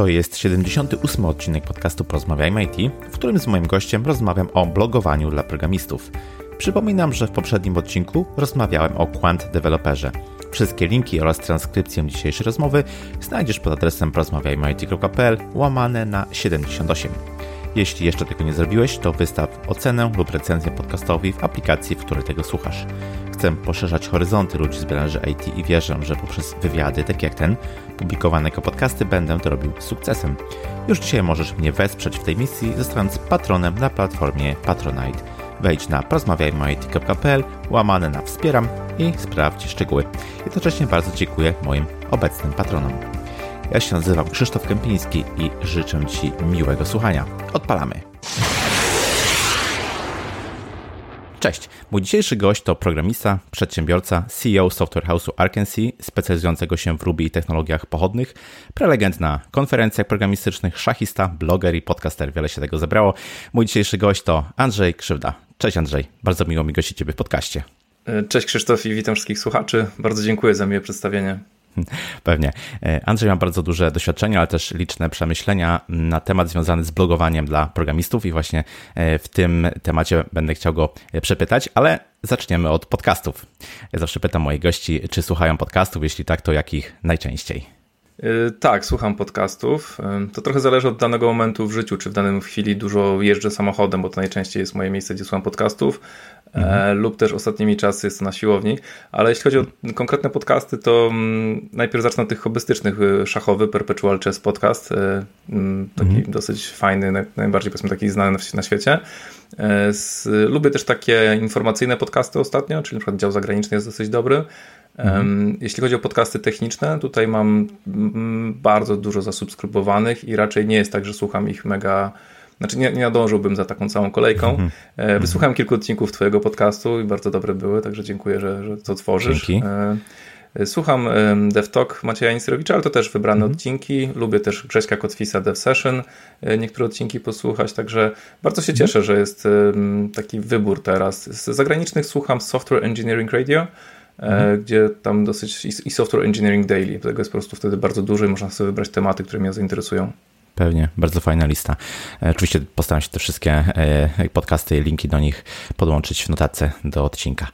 To jest 78 odcinek podcastu Porozmawiajmy IT, w którym z moim gościem rozmawiam o blogowaniu dla programistów. Przypominam, że w poprzednim odcinku rozmawiałem o Quant Developerze. Wszystkie linki oraz transkrypcję dzisiejszej rozmowy znajdziesz pod adresem porozmawiajmyit.pl łamane na 78. Jeśli jeszcze tego nie zrobiłeś, to wystaw ocenę lub recenzję podcastowi w aplikacji, w której tego słuchasz. Chcę poszerzać horyzonty ludzi z branży IT i wierzę, że poprzez wywiady, tak jak ten, publikowane jako podcasty, będę to robił z sukcesem. Już dzisiaj możesz mnie wesprzeć w tej misji, zostając patronem na platformie Patronite. Wejdź na porozmawiajmy.it.pl, łamane na wspieram i sprawdź szczegóły. Jednocześnie bardzo dziękuję moim obecnym patronom. Ja się nazywam Krzysztof Kępiński i życzę Ci miłego słuchania. Odpalamy! Cześć, mój dzisiejszy gość to programista, przedsiębiorca, CEO Software House'u Arkansas, specjalizującego się w Ruby i technologiach pochodnych, prelegent na konferencjach programistycznych, szachista, bloger i podcaster. Wiele się tego zebrało. Mój dzisiejszy gość to Andrzej Krzywda. Cześć Andrzej, bardzo miło mi gościć Ciebie w podcaście. Cześć Krzysztof i witam wszystkich słuchaczy. Bardzo dziękuję za miłe przedstawienie. Pewnie. Andrzej ma bardzo duże doświadczenie, ale też liczne przemyślenia na temat związany z blogowaniem dla programistów i właśnie e, w tym temacie będę chciał go e, przepytać, ale zaczniemy od podcastów. Ja zawsze pytam moich gości, czy słuchają podcastów, jeśli tak, to jakich najczęściej? Tak, słucham podcastów. To trochę zależy od danego momentu w życiu, czy w danym chwili dużo jeżdżę samochodem, bo to najczęściej jest moje miejsce, gdzie słucham podcastów, e, mhm. lub też ostatnimi czasy jest to na siłowni. Ale jeśli chodzi o konkretne podcasty, to mm, najpierw zacznę od tych hobbystycznych. Y, szachowy Perpetual Chess Podcast, mm, taki mhm. dosyć fajny, najbardziej powiedzmy taki znany na świecie. E, lubię też takie informacyjne podcasty ostatnio, czyli na przykład dział zagraniczny jest dosyć dobry. Mhm. Jeśli chodzi o podcasty techniczne, tutaj mam mm, bardzo dużo zasubskrybowanych i raczej nie jest tak, że słucham ich mega. Znaczy, nie, nie nadążyłbym za taką całą kolejką. Mhm. E, wysłuchałem kilku odcinków Twojego podcastu i bardzo dobre były, także dziękuję, że, że to tworzysz. Dzięki. E, słucham DevTalk Macieja Inserowicza, ale to też wybrane mhm. odcinki. Lubię też Grześka Kotwisa Dev Session, niektóre odcinki posłuchać, także bardzo się mhm. cieszę, że jest taki wybór teraz. Z zagranicznych słucham Software Engineering Radio, mhm. gdzie tam dosyć i software engineering daily, tego jest po prostu wtedy bardzo dużo i można sobie wybrać tematy, które mnie zainteresują. Pewnie, bardzo fajna lista. E, oczywiście postaram się te wszystkie e, podcasty i linki do nich podłączyć w notatce do odcinka.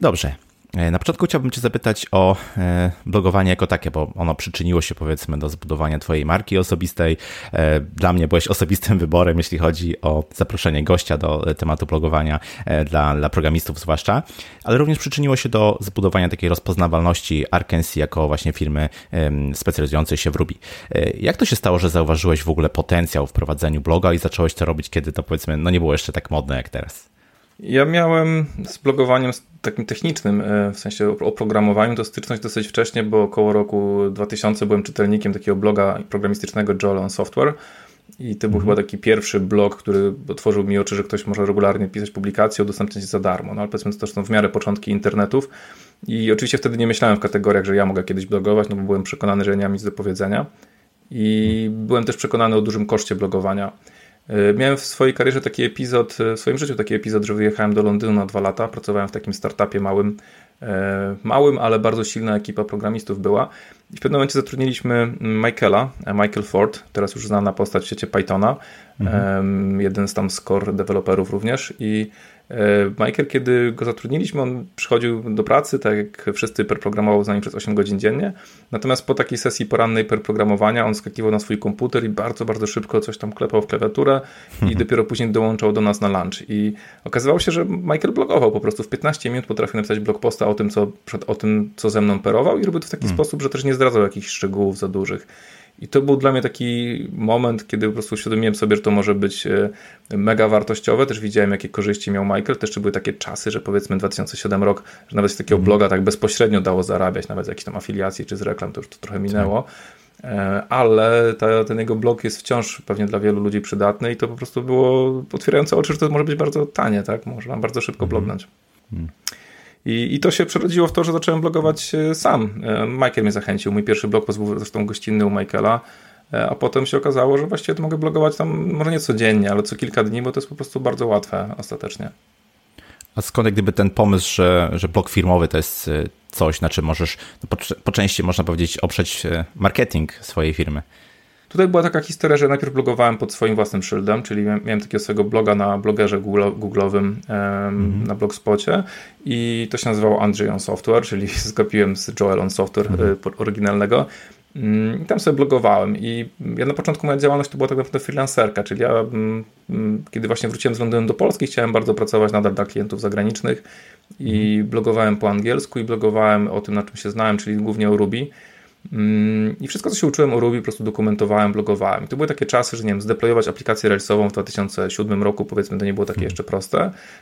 Dobrze, na początku chciałbym Cię zapytać o e, blogowanie jako takie, bo ono przyczyniło się powiedzmy do zbudowania Twojej marki osobistej. E, dla mnie byłeś osobistym wyborem, jeśli chodzi o zaproszenie gościa do tematu blogowania dla, dla programistów zwłaszcza, ale również przyczyniło się do zbudowania takiej rozpoznawalności Arkansas jako właśnie firmy specjalizującej się w Ruby. Jak to się stało, że zauważyłeś w ogóle potencjał w prowadzeniu bloga i zacząłeś to robić, kiedy to powiedzmy no nie było jeszcze tak modne jak teraz? Ja miałem z blogowaniem takim technicznym, e, w sensie oprogramowaniu, to styczność dosyć wcześnie, bo około roku 2000 byłem czytelnikiem takiego bloga programistycznego Joel on Software. I to był mhm. chyba taki pierwszy blog, który otworzył mi oczy, że ktoś może regularnie pisać publikacje, udostępniać za darmo. No ale powiedzmy, to też są w miarę początki internetów. I oczywiście wtedy nie myślałem w kategoriach, że ja mogę kiedyś blogować, no bo byłem przekonany, że nie mam nic do powiedzenia. I mhm. byłem też przekonany o dużym koszcie blogowania. E, miałem w swojej karierze taki epizod, e, w swoim życiu taki epizod, że wyjechałem do Londynu na dwa lata. Pracowałem w takim startupie małym, e, małym, ale bardzo silna ekipa programistów była. I w pewnym momencie zatrudniliśmy Michaela, Michael Ford, teraz już znana postać w świecie Pythona, mhm. jeden z tam z core deweloperów również. I Michael, kiedy go zatrudniliśmy, on przychodził do pracy, tak jak wszyscy perprogramował z nami przez 8 godzin dziennie. Natomiast po takiej sesji porannej perprogramowania on skakiwał na swój komputer i bardzo, bardzo szybko coś tam klepał w klawiaturę i mhm. dopiero później dołączał do nas na lunch. I okazywało się, że Michael blogował po prostu w 15 minut potrafił napisać blog posta o tym, co, o tym, co ze mną perował i robił to w taki hmm. sposób, że też nie zdradzał jakichś szczegółów za dużych. I to był dla mnie taki moment, kiedy po prostu uświadomiłem sobie, że to może być e, mega wartościowe. Też widziałem, jakie korzyści miał Michael. Też były takie czasy, że powiedzmy 2007 rok, że nawet z takiego mhm. bloga tak bezpośrednio dało zarabiać, nawet z jakiejś tam afiliacji czy z reklam, to już to trochę minęło. E, ale ta, ten jego blog jest wciąż pewnie dla wielu ludzi przydatny i to po prostu było otwierające oczy, że to może być bardzo tanie, tak? Można bardzo szybko mhm. blognąć. I, I to się przerodziło w to, że zacząłem blogować e, sam. E, Michael mnie zachęcił. Mój pierwszy blog był zresztą gościnny u Michaela, e, a potem się okazało, że właściwie to mogę blogować tam może nie codziennie, ale co kilka dni, bo to jest po prostu bardzo łatwe ostatecznie. A skąd gdyby ten pomysł, że, że blog firmowy to jest coś, na czym możesz, no po, po części można powiedzieć, oprzeć marketing swojej firmy? Tutaj była taka historia, że najpierw blogowałem pod swoim własnym szyldem, czyli miałem takiego swojego bloga na blogerze Google'owym mhm. na Blogspocie i to się nazywało Andrzej on Software, czyli skopiłem z Joel on Software mhm. oryginalnego. Mm, I tam sobie blogowałem i ja na początku moja działalność to była tak naprawdę freelancerka, czyli ja mm, mm, kiedy właśnie wróciłem z Londynu do Polski chciałem bardzo pracować nadal dla klientów zagranicznych i mhm. blogowałem po angielsku i blogowałem o tym, na czym się znałem, czyli głównie o Ruby. I wszystko, co się uczyłem o Ruby, po prostu dokumentowałem, blogowałem. I to były takie czasy, że nie wiem, zdeployować aplikację Railsową w 2007 roku, powiedzmy, to nie było takie mhm. jeszcze proste.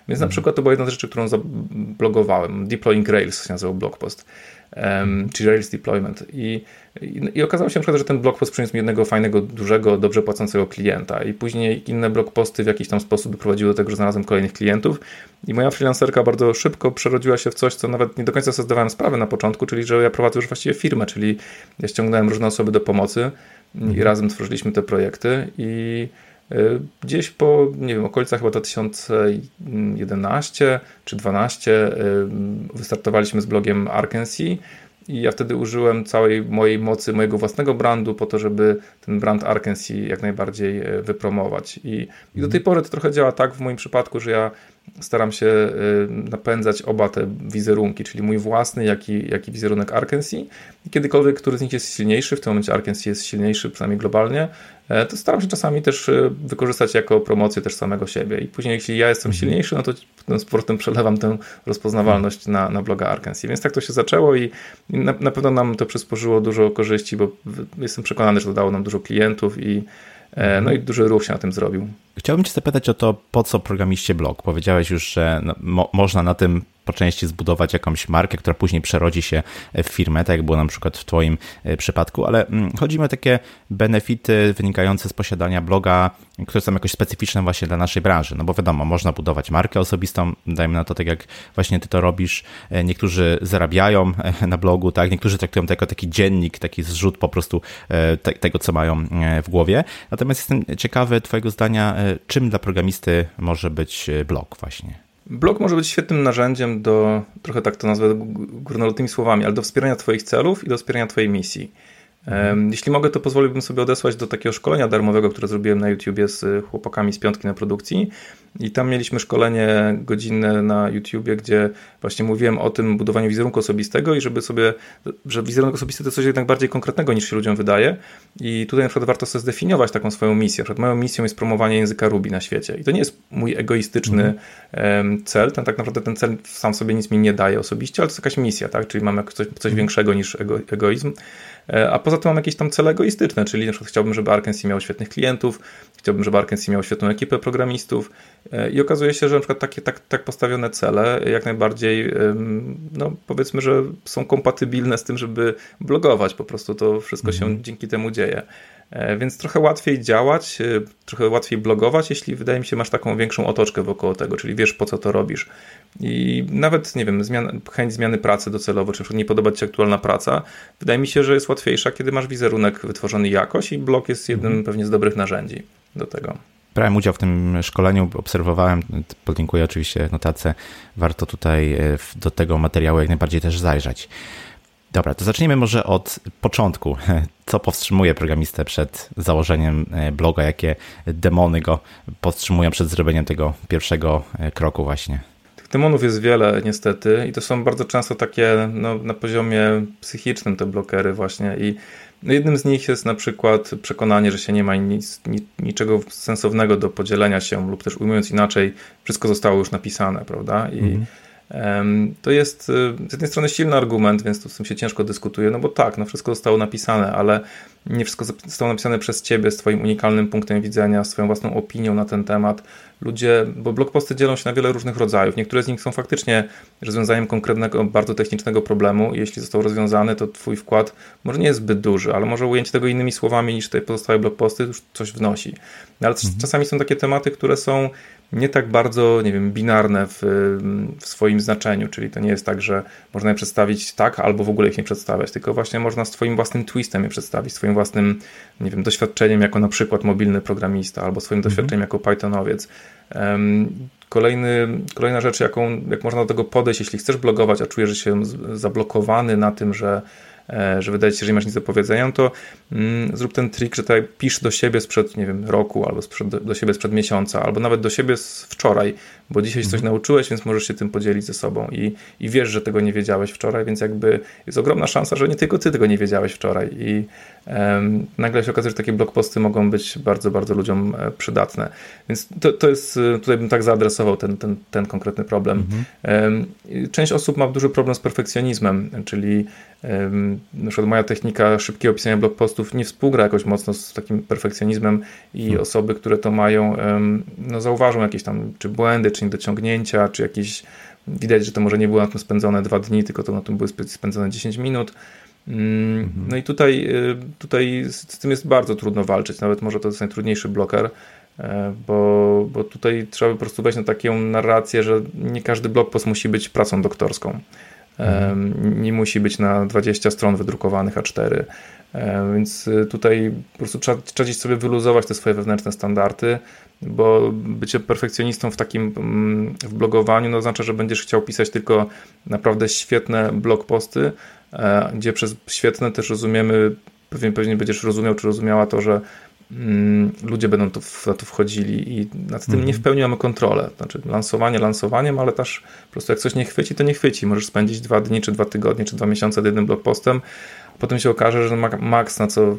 Więc na mhm. przykład to była jedna z rzeczy, którą blogowałem. Deploying Rails się nazywał blogpost, um, czyli Rails Deployment. I i, I, okazało się na przykład, że ten blog post przyniósł mi jednego fajnego, dużego, dobrze płacącego klienta i później inne blog posty w jakiś tam sposób doprowadziły do tego, że znalazłem kolejnych klientów i moja freelancerka bardzo szybko przerodziła się w coś, co nawet nie do końca sobie zdawałem sprawę na początku, czyli że ja prowadzę już właściwie firmę, czyli ja ściągnąłem różne osoby do pomocy mhm. i razem tworzyliśmy te projekty i Gdzieś po, nie wiem, okolicach chyba 2011 czy 2012 y, wystartowaliśmy z blogiem Arkansas i ja wtedy użyłem całej mojej mocy, mojego własnego brandu po to, żeby ten brand Arkansas jak najbardziej e, wypromować. I, i do tej pory to trochę działa tak w moim przypadku, że ja staram się e, napędzać oba te wizerunki, czyli mój własny, jak i, jak i wizerunek Arkansas. I kiedykolwiek który z nich jest silniejszy, w tym momencie Arkansas jest silniejszy, przynajmniej globalnie, e, to staram się czasami też wykorzystać jako promocję też samego siebie. I później, jeśli ja jestem mhm. silniejszy, no to z powrotem przelewam tę rozpoznawalność na, na bloga Arkansas. Więc tak to się zaczęło i, na, na pewno nam to przysporzyło dużo korzyści, bo jestem przekonany, że to dało nam dużo klientów i e, no i duży ruch się na tym zrobił. Chciałbym Cię zapytać o to, po co programiście blog? Powiedziałeś już, że no, mo można na tym po części zbudować jakąś markę, która później przerodzi się w firmę, tak jak było na przykład w Twoim e, przypadku, ale mm, chodzi mi o takie benefity wynikające z posiadania bloga, które są jakoś specyficzne właśnie dla naszej branży. No bo wiadomo, można budować markę osobistą, dajmy na to tak jak właśnie Ty to robisz. E, niektórzy zarabiają e, na blogu, tak, niektórzy traktują to jako taki dziennik, taki zrzut po prostu te, tego, co mają w głowie. Natomiast jestem ciekawy Twojego zdania, czym dla programisty może być blog właśnie. Blog może być świetnym narzędziem do, trochę tak to nazwę górnolotnymi słowami, ale do wspierania Twoich celów i do wspierania Twojej misji. Jeśli mogę, to pozwoliłbym sobie odesłać do takiego szkolenia darmowego, które zrobiłem na YouTubie z chłopakami z piątki na produkcji. I tam mieliśmy szkolenie godzinne na YouTubie, gdzie właśnie mówiłem o tym budowaniu wizerunku osobistego i żeby sobie, że wizerunek osobisty to coś jednak bardziej konkretnego niż się ludziom wydaje. I tutaj na przykład warto sobie zdefiniować taką swoją misję. Na przykład moją misją jest promowanie języka Ruby na świecie. I to nie jest mój egoistyczny mhm. cel. Ten tak naprawdę ten cel sam sobie nic mi nie daje osobiście, ale to jest jakaś misja, tak? Czyli mamy coś, coś mhm. większego niż ego, egoizm. E, a poza tym mam jakieś tam cele egoistyczne, czyli na przykład chciałbym, żeby Arkansas miał świetnych klientów, chciałbym, żeby Arkansas miał świetną ekipę programistów e, i okazuje się, że na przykład takie tak, tak postawione cele jak najbardziej, no powiedzmy, że są kompatybilne z tym, żeby blogować, po prostu to wszystko się mhm. dzięki temu dzieje. E, więc trochę łatwiej działać, e, trochę łatwiej blogować, jeśli wydaje mi się, masz taką większą otoczkę wokoło tego, czyli wiesz po co to robisz. I nawet, nie wiem, zmian, chęć zmiany pracy docelowo, czy nie podoba Ci się aktualna praca, wydaje mi się, że jest łatwiejsza, kiedy masz wizerunek wytworzony jakoś i blog jest jednym mhm. pewnie z dobrych narzędzi do tego. Brałem udział w tym szkoleniu, obserwowałem, podlinkuję oczywiście notację. Warto tutaj e, do tego materiału jak najbardziej też zajrzeć. Dobra, to zacznijmy może od początku. Co powstrzymuje programistę przed założeniem e, bloga? Jakie demony go powstrzymują przed zrobieniem tego pierwszego e, kroku właśnie? Tych demonów jest wiele niestety i to są bardzo często takie no, na poziomie psychicznym te blokery właśnie i no, jednym z nich jest na przykład przekonanie, że się nie ma nic, niczego sensownego do podzielenia się lub też ujmując inaczej, wszystko zostało już napisane, prawda? I mhm to jest y, z jednej strony silny argument, więc tu z tym się ciężko dyskutuje, no bo tak, no wszystko zostało napisane, ale nie wszystko zostało napisane przez ciebie z twoim unikalnym punktem widzenia, swoją własną opinią na ten temat. Ludzie, bo blogposty dzielą się na wiele różnych rodzajów. Niektóre z nich są faktycznie rozwiązaniem konkretnego, bardzo technicznego problemu. Jeśli został rozwiązany, to twój wkład może nie jest zbyt duży, ale może ujęcie tego innymi słowami niż te pozostałe blogposty już coś wnosi. No, ale mhm. czasami są takie tematy, które są nie tak bardzo, nie wiem, binarne w, w, swoim znaczeniu, czyli to nie jest tak, że można je przedstawić tak, albo w ogóle ich nie przedstawiać, tylko właśnie można swoim własnym twistem je przedstawić, swoim własnym, nie wiem, doświadczeniem jako na przykład mobilny programista, albo swoim mhm. doświadczeniem jako Pythonowiec. Kolejny, kolejna rzecz, jaką, jak można do tego podejść, jeśli chcesz blogować, a czujesz się zablokowany na tym, że że wydaje ci się, że nie masz nic do powiedzenia, no to mm, zrób ten trik, że tak pisz do siebie sprzed, nie wiem, roku, albo sprzed, do siebie sprzed miesiąca, albo nawet do siebie z wczoraj, bo dzisiaj mhm. coś nauczyłeś, więc możesz się tym podzielić ze sobą i, i wiesz, że tego nie wiedziałeś wczoraj, więc jakby jest ogromna szansa, że nie tylko ty tego nie wiedziałeś wczoraj i nagle się okazuje, że takie blogposty mogą być bardzo, bardzo ludziom e, przydatne. Więc to, to jest, e, tutaj bym tak zaadresował ten, ten, ten konkretny problem. Mhm. Część osób ma duży problem z perfekcjonizmem, czyli na przykład moja technika szybkiego pisania blogpostów nie współgra jakoś mocno z takim perfekcjonizmem i hmm. osoby, które to mają, no zauważą jakieś tam czy błędy, czy niedociągnięcia, czy jakieś widać, że to może nie było na tym spędzone dwa dni, tylko to na tym były spędzone 10 minut. Mm, mhm. No i tutaj, y, tutaj z tym jest bardzo trudno walczyć, nawet może to jest najtrudniejszy bloker, e, bo, bo tutaj trzeba po prostu wejść na taką narrację, że nie każdy blogpost musi być pracą doktorską. Mhm. Nie musi być na 20 stron wydrukowanych A4. Więc y, tutaj po prostu trzeba, trzeba gdzieś sobie wyluzować te swoje wewnętrzne standardy, bo bycie perfekcjonistą w takim mm, w blogowaniu no, oznacza, że będziesz chciał pisać tylko naprawdę świetne blog posty, e, gdzie przez świetne też rozumiemy, pewnie, pewnie będziesz rozumiał czy rozumiała to, że ludzie będą na to wchodzili i nad tym mm nie w pełni mamy kontrolę. Znaczy lansowanie lansowaniem, ale też po prostu jak coś nie chwyci, to nie chwyci. Możesz spędzić dwa dni, czy dwa tygodnie, czy dwa miesiące nad jednym blog postem, potem się okaże, że maks na co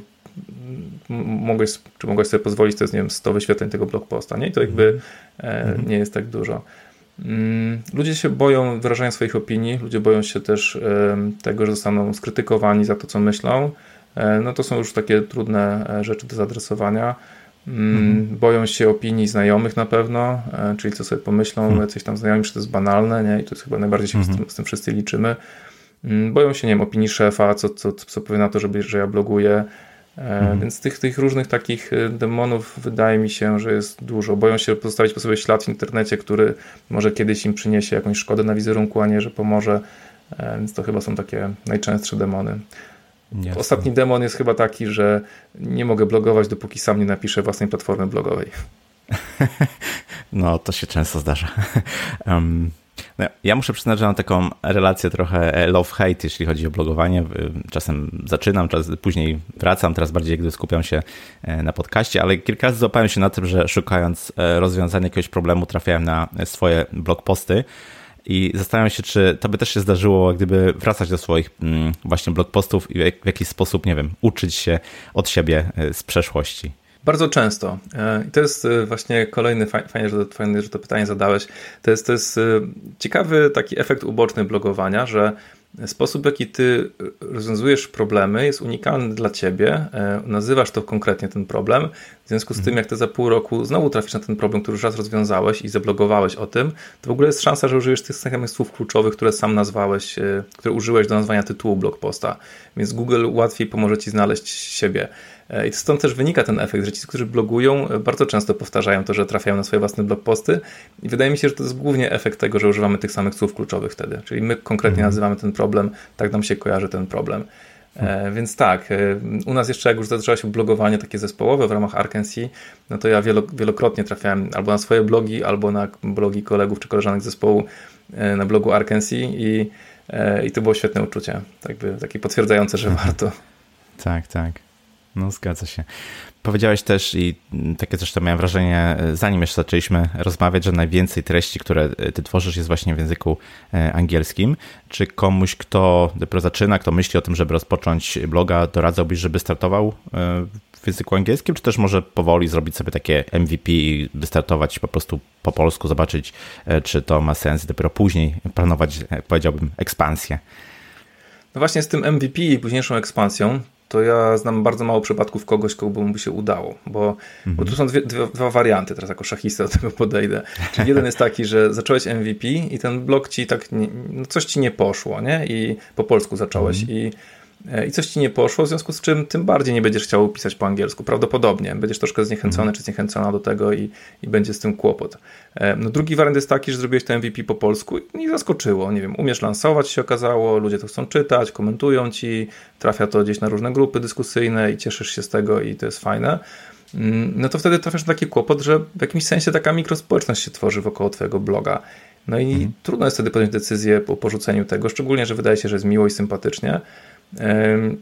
mogłeś, czy mogłeś sobie pozwolić, to jest, nie wiem, 100 wyświetleń tego blog posta, nie? I to jakby e, mhm. nie jest tak dużo. Mm, ludzie się boją wyrażania swoich opinii, ludzie boją się też tego, że zostaną skrytykowani za to, co myślą. E, no to są już takie trudne rzeczy do zaadresowania. Mm, mhm. Boją się opinii znajomych na pewno, czyli co sobie pomyślą, mhm. coś tam znajomi, że to jest banalne, nie? I to jest chyba najbardziej się mhm. z, tym, z tym wszyscy liczymy. Mm, boją się, nie wiem, opinii szefa, co, co, co powie na to, żeby, że ja bloguję. E, mhm. Więc tych, tych różnych takich e, demonów wydaje mi się, że jest dużo. Boją się pozostawić po sobie ślad w internecie, który może kiedyś im przyniesie jakąś szkodę na wizerunku, a nie, że pomoże. E, więc to chyba są takie najczęstsze demony. Jasne. Ostatni demon jest chyba taki, że nie mogę blogować, dopóki sam nie napiszę własnej platformy blogowej. No, to się często zdarza. Um, No, ja muszę przyznać, że mam taką relację trochę e, love-hate, jeśli chodzi o blogowanie. Czasem zaczynam, czas, później wracam, teraz bardziej gdy skupiam się e, na podcaście, ale kilka razy złapałem się na tym, że szukając e, rozwiązania jakiegoś problemu trafiałem na swoje blog posty i zastanawiam się, czy to by też się zdarzyło, gdyby wracać do swoich mm, właśnie blog postów i w jakiś sposób, nie wiem, uczyć się od siebie z przeszłości. Bardzo często. E, I to jest e, właśnie kolejny, fajnie, że to, fajnie, że to pytanie zadałeś. To jest, to jest e, ciekawy taki efekt uboczny blogowania, że sposób, w jaki ty rozwiązujesz problemy, jest unikalny dla ciebie. Nazywasz to konkretnie ten problem. W związku z tym, mhm. jak ty za pół roku znowu trafisz na ten problem, który już raz rozwiązałeś i zablogowałeś o tym, to w ogóle jest szansa, że użyjesz tych samych słów kluczowych, które sam nazwałeś, które użyłeś do nazwania tytułu blog posta. Więc Google łatwiej pomoże ci znaleźć siebie. E, I stąd też wynika ten efekt, że ci, którzy blogują, e, bardzo często powtarzają to, że trafiają na swoje własne blogposty i wydaje mi się, że to jest głównie efekt tego, że używamy tych samych słów kluczowych wtedy. Czyli my konkretnie mhm. nazywamy ten problem, tak nam się kojarzy ten problem. Hmm. Więc tak, u nas jeszcze jak już zaczęło się blogowanie takie zespołowe w ramach Arkansas, no to ja wielokrotnie trafiałem albo na swoje blogi, albo na blogi kolegów czy koleżanek zespołu na blogu Arkansas i, i to było świetne uczucie, tak by, takie potwierdzające, że mhm. warto. Tak, tak. No, zgadza się. Powiedziałeś też i takie zresztą miałem wrażenie, zanim jeszcze zaczęliśmy rozmawiać, że najwięcej treści, które ty tworzysz jest właśnie w języku e, angielskim. Czy komuś, kto dopiero zaczyna, kto myśli o tym, żeby rozpocząć bloga, doradzałbyś, żeby startował e, w języku angielskim, czy też może powoli zrobić sobie takie MVP i wystartować po prostu po polsku, zobaczyć, e, czy to ma sens, dopiero później planować, powiedziałbym, ekspansję? No właśnie z tym MVP i późniejszą ekspansją, to ja znam bardzo mało przypadków kogoś, kogo by się udało, bo, mhm. bo tu są dwie, dwie, dwa warianty, teraz jako szachista do tego podejdę. Czyli jeden jest taki, że zacząłeś MVP i ten blok ci tak, nie, no coś ci nie poszło, nie? I po polsku zacząłeś mhm. i i coś ci nie poszło, w związku z czym tym bardziej nie będziesz chciał pisać po angielsku. Prawdopodobnie będziesz troszkę zniechęcony mm. czy zniechęcona do tego i, i będzie z tym kłopot. E, no drugi wariant jest taki, że zrobiłeś to MVP po polsku i zaskoczyło. Nie wiem, umiesz lansować się okazało, ludzie to chcą czytać, komentują ci, trafia to gdzieś na różne grupy dyskusyjne i cieszysz się z tego i to jest fajne mm, no to wtedy trafiasz na taki kłopot, że w jakimś sensie taka mikrospołeczność się tworzy wokół twojego bloga. No i mhm. trudno jest wtedy podjąć decyzję po porzuceniu tego, szczególnie, że wydaje się, że jest miło i sympatycznie.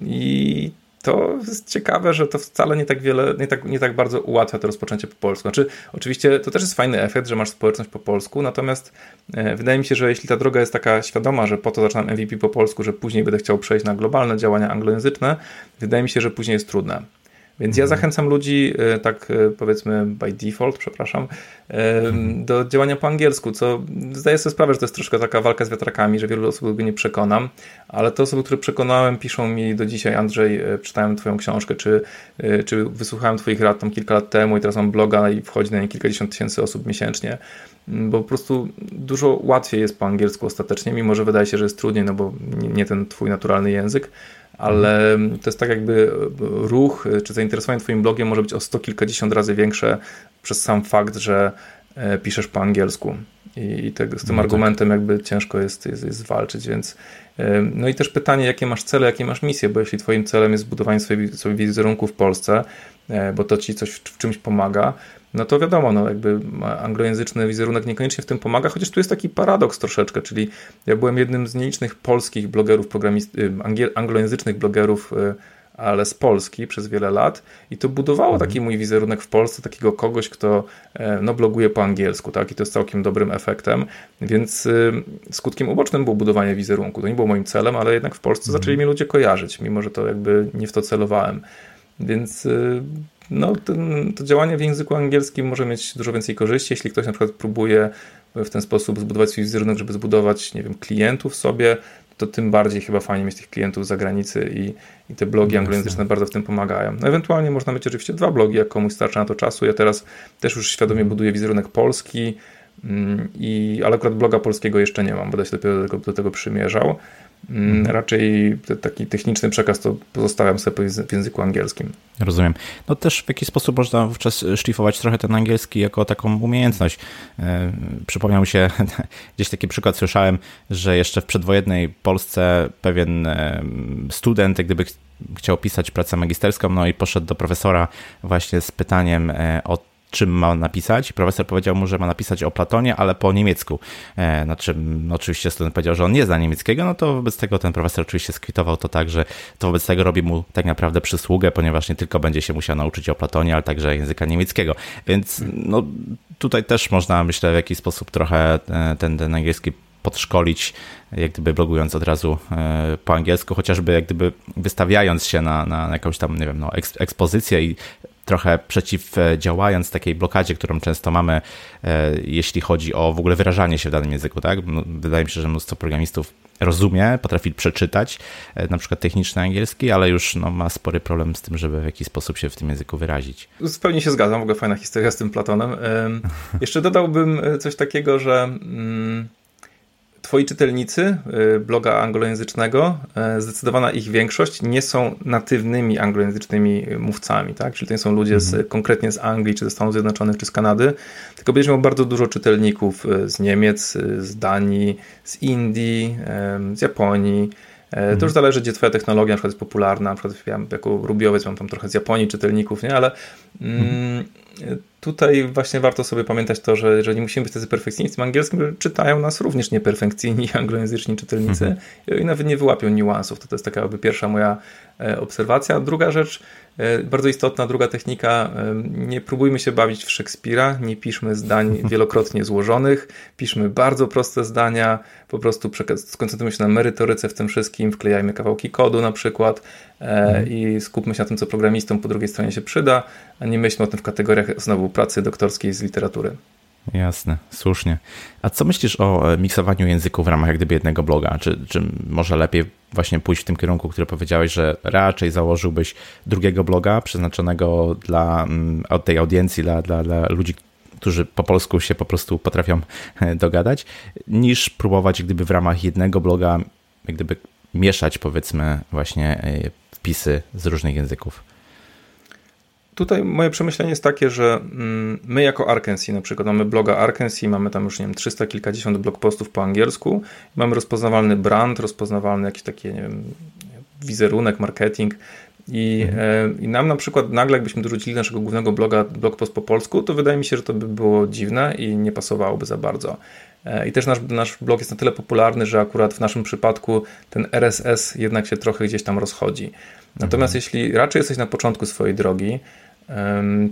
I to jest ciekawe, że to wcale nie tak wiele, nie tak, nie tak bardzo ułatwia to rozpoczęcie po polsku. Znaczy, oczywiście to też jest fajny efekt, że masz społeczność po polsku, natomiast e, wydaje mi się, że jeśli ta droga jest taka świadoma, że po to zaczynam MVP po polsku, że później będę chciał przejść na globalne działania anglojęzyczne, wydaje mi się, że później jest trudne. Więc ja mhm. zachęcam ludzi, e, tak e, powiedzmy by default, przepraszam, mhm. do działania po angielsku, co zdaję sobie sprawę, że to jest troszkę taka walka z wiatrakami, że wielu osób go nie przekonam, ale te osoby, które przekonałem, piszą mi do dzisiaj, Andrzej, e, czytałem twoją książkę, czy, czy wysłuchałem twoich rad tam kilka lat temu i teraz mam bloga i wchodzi na nie kilkadziesiąt tysięcy osób miesięcznie, mm, bo po prostu dużo łatwiej jest po angielsku ostatecznie, mimo że wydaje się, że jest trudniej, no bo nie ten twój naturalny język, ale to jest tak jakby ruch czy zainteresowanie Twoim blogiem może być o sto kilkadziesiąt razy większe przez sam fakt, że e, piszesz po angielsku. I tego, z tym no tak. argumentem jakby ciężko jest, jest, jest walczyć, więc e, no i też pytanie, jakie masz cele, jakie masz misje, bo jeśli twoim celem jest zbudowanie swojego, swojego wizerunku w Polsce, e, bo to ci coś w czymś pomaga, no to wiadomo, no jakby anglojęzyczny wizerunek niekoniecznie w tym pomaga, chociaż tu jest taki paradoks troszeczkę, czyli ja byłem jednym z nielicznych polskich blogerów, programist, y, anglojęzycznych blogerów, y, ale z Polski przez wiele lat i to budowało mhm. taki mój wizerunek w Polsce, takiego kogoś, kto e, no, bloguje po angielsku, tak, i to jest całkiem dobrym efektem, więc y, skutkiem ubocznym było budowanie wizerunku. To nie było moim celem, ale jednak w Polsce mhm. zaczęli mnie ludzie kojarzyć, mimo że to jakby nie w to celowałem. Więc no, ten, to działanie w języku angielskim może mieć dużo więcej korzyści, jeśli ktoś na przykład próbuje w ten sposób zbudować swój wizerunek, żeby zbudować, nie wiem, klientów sobie, to tym bardziej chyba fajnie mieć tych klientów z zagranicy i, i te blogi no, anglojęzyczne bardzo w tym pomagają. No, ewentualnie można mieć oczywiście dwa blogi, jak komuś starcza na to czasu. Ja teraz też już świadomie mhm. buduję wizerunek polski, mm, i, ale akurat bloga polskiego jeszcze nie mam, będę się dopiero do tego, do tego przymierzał. Mm. Raczej taki techniczny przekaz to pozostawiam sobie w języku angielskim. Rozumiem. No też w jakiś sposób można wówczas szlifować trochę ten angielski jako taką umiejętność. E, przypomniał mi się, gdzieś taki przykład słyszałem, że jeszcze w przedwojennej Polsce pewien e, student, gdyby chciał pisać pracę magisterską, no i poszedł do profesora właśnie z pytaniem e, o czym ma napisać. Profesor powiedział mu, że ma napisać o Platonie, ale po niemiecku. E, na czym no, oczywiście student powiedział, że on nie zna niemieckiego, no to wobec tego ten profesor oczywiście skwitował to tak, że to wobec tego robi mu tak naprawdę przysługę, ponieważ nie tylko będzie się musiał nauczyć o Platonie, ale także języka niemieckiego. Więc no, tutaj też można, myślę, w jakiś sposób trochę e, ten, ten angielski podszkolić, jak gdyby blogując od razu e, po angielsku, chociażby jak gdyby wystawiając się na, na jakąś tam, nie wiem, no, ekspozycję i trochę przeciwdziałając takiej blokadzie, którą często mamy, e, jeśli chodzi o w ogóle wyrażanie się w danym języku. Tak? Wydaje mi się, że mnóstwo programistów rozumie, potrafi przeczytać e, na przykład techniczny angielski, ale już no, ma spory problem z tym, żeby w jakiś sposób się w tym języku wyrazić. Zupełnie się zgadzam, w ogóle fajna historia z tym Platonem. Jeszcze dodałbym e, coś takiego, że mm, Twoi czytelnicy y, bloga anglojęzycznego, y, zdecydowana ich większość nie są natywnymi anglojęzycznymi mówcami, tak? Czyli to nie są ludzie z, mhm. konkretnie z Anglii, czy ze Stanów Zjednoczonych, czy z Kanady, tylko będziesz miał bardzo dużo czytelników y, z Niemiec, z Danii, z Indii, z Japonii, to już zależy, gdzie twoja technologia na przykład jest popularna. Na przykład ja jako rubiowiec mam tam trochę z Japonii czytelników, nie? ale mm, tutaj właśnie warto sobie pamiętać to, że, że nie musimy być tacy perfekcjonistami angielskim, czytają nas również nieperfekcyjni anglojęzyczni czytelnicy mhm. i nawet nie wyłapią niuansów. To, to jest taka jakby pierwsza moja e, obserwacja. Druga rzecz, e, bardzo istotna, druga technika, e, nie próbujmy się bawić w Szekspira, nie piszmy zdań wielokrotnie złożonych, piszmy bardzo proste zdania, po prostu skoncentrujmy się na merytoryce w tym wszystkim, wklejajmy kawałki kodu na przykład mhm. i skupmy się na tym, co programistom po drugiej stronie się przyda, a nie myślmy o tym w kategoriach znowu pracy doktorskiej z literatury. Jasne, słusznie. A co myślisz o e, miksowaniu języków w ramach jak gdyby jednego bloga? Czy, czy może lepiej właśnie pójść w tym kierunku, który powiedziałeś, że raczej założyłbyś drugiego bloga przeznaczonego dla mm, tej audiencji, dla, dla, dla ludzi, którzy po polsku się po prostu potrafią e, dogadać, niż próbować gdyby w ramach jednego bloga jak gdyby mieszać powiedzmy właśnie e, wpisy z różnych języków? Tutaj moje przemyślenie jest takie, że mm, my jako Arkansas na przykład mamy bloga Arkansas, mamy tam już nie wiem 300 kilkadziesiąt blog postów po angielsku, mamy rozpoznawalny brand, rozpoznawalny jakiś taki nie wiem, wizerunek, marketing I, mhm. I nam na przykład nagle, jakbyśmy dorzucili naszego głównego bloga, blog post po polsku, to wydaje mi się, że to by było dziwne i nie pasowałoby za bardzo. I też nasz, nasz blog jest na tyle popularny, że akurat w naszym przypadku ten RSS jednak się trochę gdzieś tam rozchodzi. Natomiast mhm. jeśli raczej jesteś na początku swojej drogi,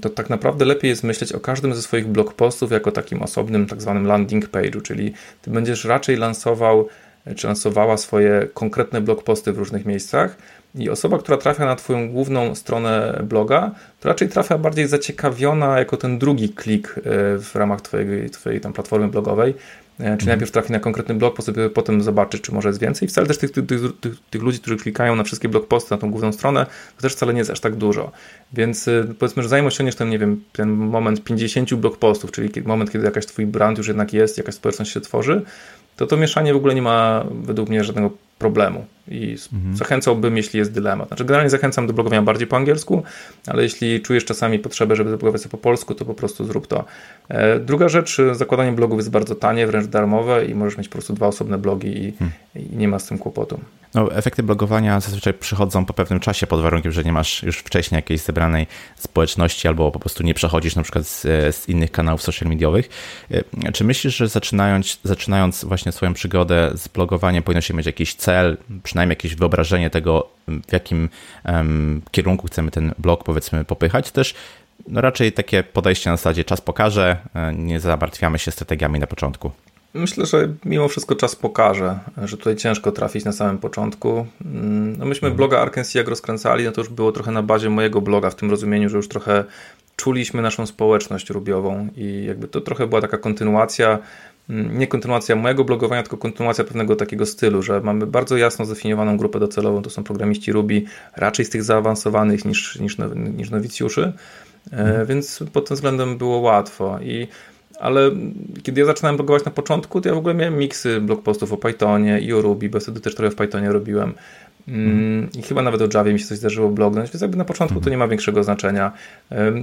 to tak naprawdę lepiej jest myśleć o każdym ze swoich blog postów jako takim osobnym tak zwanym landing page'u, czyli ty będziesz raczej lansował czy lansowała swoje konkretne blog posty w różnych miejscach i osoba, która trafia na twoją główną stronę bloga, to raczej trafia bardziej zaciekawiona jako ten drugi klik e, w ramach twojej, twojej tam platformy blogowej, E, czyli mhm. najpierw trafi na konkretny blog, po sobie potem zobaczy, czy może jest więcej. Wcale też tych, tych, tych, tych, ludzi, którzy klikają na wszystkie blog posty, na tą główną stronę, to też wcale nie jest aż tak dużo. Więc e, powiedzmy, że zanim osiągniesz ten, nie wiem, ten moment 50 blog postów, czyli moment, kiedy jakaś twój brand już jednak jest, jakaś społeczność się tworzy, to to mieszanie w ogóle nie ma według mnie żadnego problemu i mhm. zachęcałbym, jeśli jest dylemat. Znaczy, generalnie zachęcam do blogowania bardziej po angielsku, ale jeśli czujesz czasami potrzebę, żeby zablogować sobie po polsku, to po prostu zrób to. E, druga rzecz, zakładanie blogów jest bardzo tanie, wręcz darmowe i możesz mieć po prostu dwa osobne blogi i, hmm. i nie ma z tym kłopotu. No, efekty blogowania zazwyczaj przychodzą po pewnym czasie, pod warunkiem, że nie masz już wcześniej jakiejś zebranej społeczności albo po prostu nie przechodzisz na przykład z, z innych kanałów social mediowych. E, czy myślisz, że zaczynając, zaczynając właśnie swoją przygodę z blogowaniem powinno się mieć jakiś cel, przynajmniej jakieś wyobrażenie tego, w jakim kierunku chcemy ten blog powiedzmy popychać, też no raczej takie podejście na zasadzie czas pokaże, e, nie zamartwiamy się strategiami na początku. Myślę, że mimo wszystko czas pokaże, że tutaj ciężko trafić na samym początku. Mm, no myśmy mhm. bloga Arkansas jak rozkręcali, no to już było trochę na bazie mojego bloga, w tym rozumieniu, że już trochę czuliśmy naszą społeczność rubiową i jakby to trochę była taka kontynuacja, nie kontynuacja mojego blogowania, tylko kontynuacja pewnego takiego stylu, że mamy bardzo jasno zdefiniowaną grupę docelową, to są programiści Ruby, raczej z tych zaawansowanych niż, niż, niż nowicjuszy, e, mhm. więc pod tym względem było łatwo i ale kiedy ja zaczynałem blogować na początku, to ja w ogóle miałem miksy blog postów o Pythonie i o Ruby, bo wtedy też trochę w Pythonie robiłem. Mm, I chyba nawet o Javie mi się coś zdarzyło blognąć, więc jakby na początku to mhm. nie ma większego znaczenia.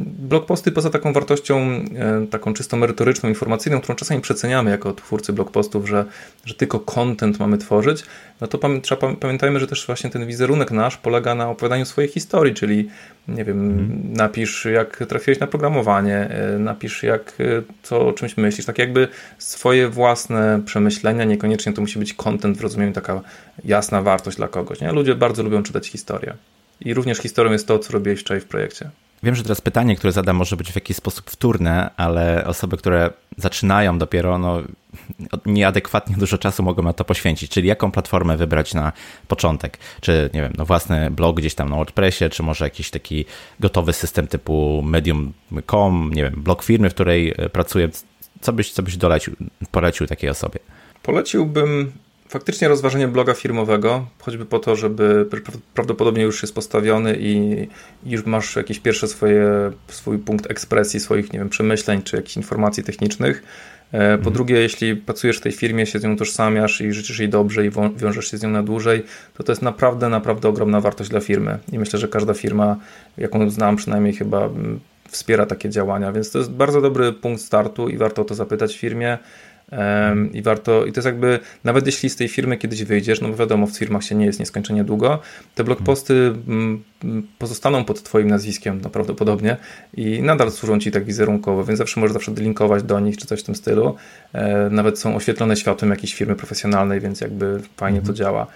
Blogposty poza taką wartością, taką czysto merytoryczną, informacyjną, którą czasami przeceniamy jako twórcy blogpostów, że, że tylko content mamy tworzyć, no to trzeba, pamiętajmy, że też właśnie ten wizerunek nasz polega na opowiadaniu swojej historii, czyli nie wiem, hmm. napisz jak trafiłeś na programowanie, e, napisz jak, e, co o czymś myślisz, tak jakby swoje własne przemyślenia, niekoniecznie to musi być content w rozumieniu taka jasna wartość dla kogoś, nie? Ludzie bardzo lubią czytać historię. I również historią jest to, co robiłeś wczoraj w projekcie. Wiem, że teraz pytanie, które zadam, może być w jakiś sposób wtórne, ale osoby, które zaczynają dopiero, no, nieadekwatnie dużo czasu mogą na to poświęcić. Czyli jaką platformę wybrać na początek? Czy, nie wiem, no własny blog gdzieś tam na WordPressie, czy może jakiś taki gotowy system typu Medium.com, nie wiem, blog firmy, w której pracuję. Co byś, co byś dolecił, polecił takiej osobie? Poleciłbym faktycznie rozważenie bloga firmowego, choćby po to, żeby prawdopodobnie już jest postawiony i już masz jakieś pierwsze swoje, swój punkt ekspresji, swoich, nie wiem, przemyśleń czy jakichś informacji technicznych. E, po mhm. drugie, jeśli pracujesz w tej firmie, się z nią tożsamiasz i życzysz jej dobrze i wiążesz się z nią na dłużej, to to jest naprawdę, naprawdę ogromna wartość dla firmy. I myślę, że każda firma, jaką znam przynajmniej chyba wspiera takie działania, więc to jest bardzo dobry punkt startu i warto o to zapytać w firmie. I warto, i to jest jakby, nawet jeśli z tej firmy kiedyś wyjdziesz, no bo wiadomo, w firmach się nie jest nieskończenie długo, te blogposty mm, pozostaną pod Twoim nazwiskiem no prawdopodobnie i nadal służą Ci tak wizerunkowo, więc zawsze możesz zawsze linkować do nich czy coś w tym stylu. E, nawet są oświetlone światłem jakiejś firmy profesjonalnej, więc jakby fajnie mhm. to działa.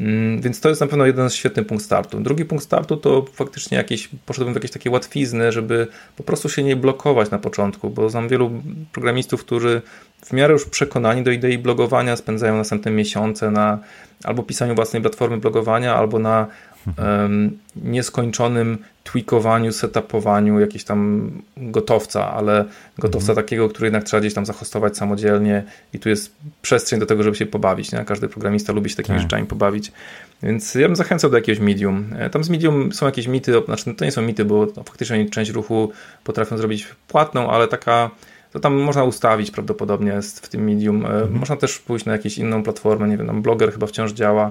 Mm, więc to jest na pewno jeden świetny punkt startu. Drugi punkt startu to faktycznie jakieś, poszedłbym w jakieś takie łatwizny, żeby po prostu się nie blokować na początku, bo znam wielu programistów, którzy w miarę już przekonani do idei blogowania spędzają następne miesiące na albo pisaniu własnej platformy blogowania, albo na nieskończonym tweakowaniu, setupowaniu jakiegoś tam gotowca, ale gotowca mhm. takiego, który jednak trzeba gdzieś tam zahostować samodzielnie i tu jest przestrzeń do tego, żeby się pobawić. Nie? Każdy programista lubi się takimi tak. rzeczami pobawić. Więc ja bym zachęcał do jakiegoś medium. E, tam z medium są jakieś mity, znaczy to nie są mity, bo faktycznie część ruchu potrafią zrobić płatną, ale taka to tam można ustawić prawdopodobnie w tym medium. E, mhm. Można też pójść na jakąś inną platformę, nie wiem, tam Blogger chyba wciąż działa.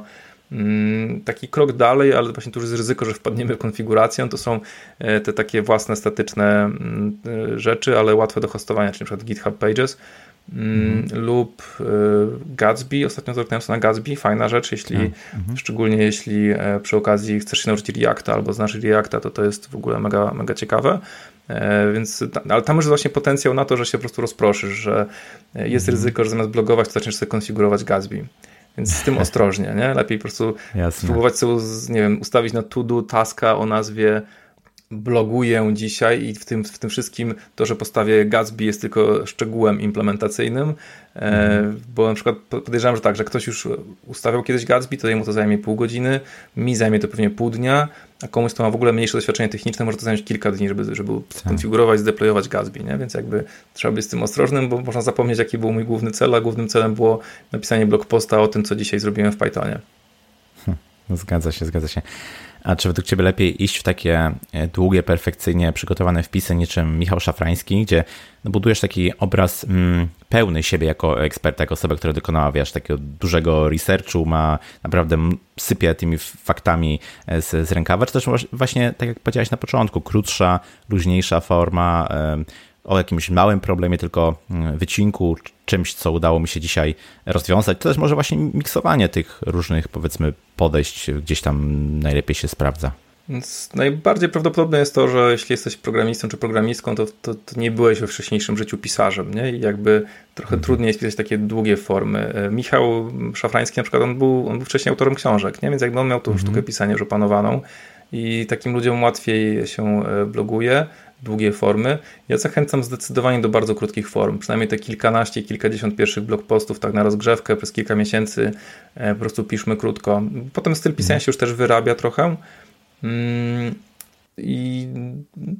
Mm, taki krok dalej, ale właśnie tu jest ryzyko, że wpadniemy w konfigurację. To są e, te takie własne statyczne mm, e, rzeczy, ale łatwe do hostowania, czyli na przykład GitHub Pages. mm, lub y, Gatsby. Ostatnio zerknąłem sobie na Gatsby, fajna rzecz, jeśli, mm szczególnie jeśli e, przy okazji chcesz się nauczyć Reacta albo znasz Reacta, to to jest w ogóle mega, mega ciekawe. E, więc, ale tam jest właśnie potencjał na to, że się po prostu rozproszysz, że jest mhm. ryzyko, że zamiast blogować, to zaczniesz sobie konfigurować Gatsby. Więc z tym ostrożnie, nie? Lepiej po prostu Jasne. spróbować sobie, nie wiem, ustawić na to-do taska o nazwie bloguję dzisiaj i w tym, w tym wszystkim to, że postawię Gatsby jest tylko szczegółem implementacyjnym. Bo na przykład podejrzewam, że tak, że ktoś już ustawiał kiedyś Gatsby, to jemu to zajmie pół godziny, mi zajmie to pewnie pół dnia, a komuś, kto ma w ogóle mniejsze doświadczenie techniczne, może to zająć kilka dni, żeby, żeby tak. skonfigurować, zdeployować Gatsby, nie? więc jakby trzeba być z tym ostrożnym, bo można zapomnieć, jaki był mój główny cel, a głównym celem było napisanie blog posta o tym, co dzisiaj zrobiłem w Pythonie. Hm, zgadza się, zgadza się. A czy według Ciebie lepiej iść w takie e, długie, perfekcyjnie przygotowane wpisy niczym Michał Szafrański, gdzie no, budujesz taki obraz mm, pełny siebie jako eksperta, jako osoba, która dokonała, wiesz, takiego dużego researchu, ma naprawdę sypie tymi faktami e, z, z rękawa, czy też właśnie, tak jak powiedziałeś na początku, krótsza, luźniejsza forma, o jakimś małym problemie, tylko mm, wycinku, czymś, co udało mi się dzisiaj rozwiązać. To też może właśnie miksowanie tych różnych, powiedzmy, podejść gdzieś tam najlepiej się sprawdza. Więc najbardziej prawdopodobne jest to, że jeśli jesteś programistą czy programistką, to, to, to nie byłeś we wcześniejszym życiu pisarzem, nie? I jakby trochę mhm. trudniej jest pisać takie długie formy. E, Michał Szafrański na przykład, on był, on był wcześniej autorem książek, nie? Więc jakby on miał tą mhm. sztukę pisania już opanowaną i takim ludziom łatwiej się e, bloguje, długie formy. Ja zachęcam zdecydowanie do bardzo krótkich form, przynajmniej te kilkanaście, kilkadziesiąt pierwszych blog postów, tak na rozgrzewkę przez kilka miesięcy e, po prostu piszmy krótko. Potem styl pisania mhm. się już też wyrabia trochę mm, i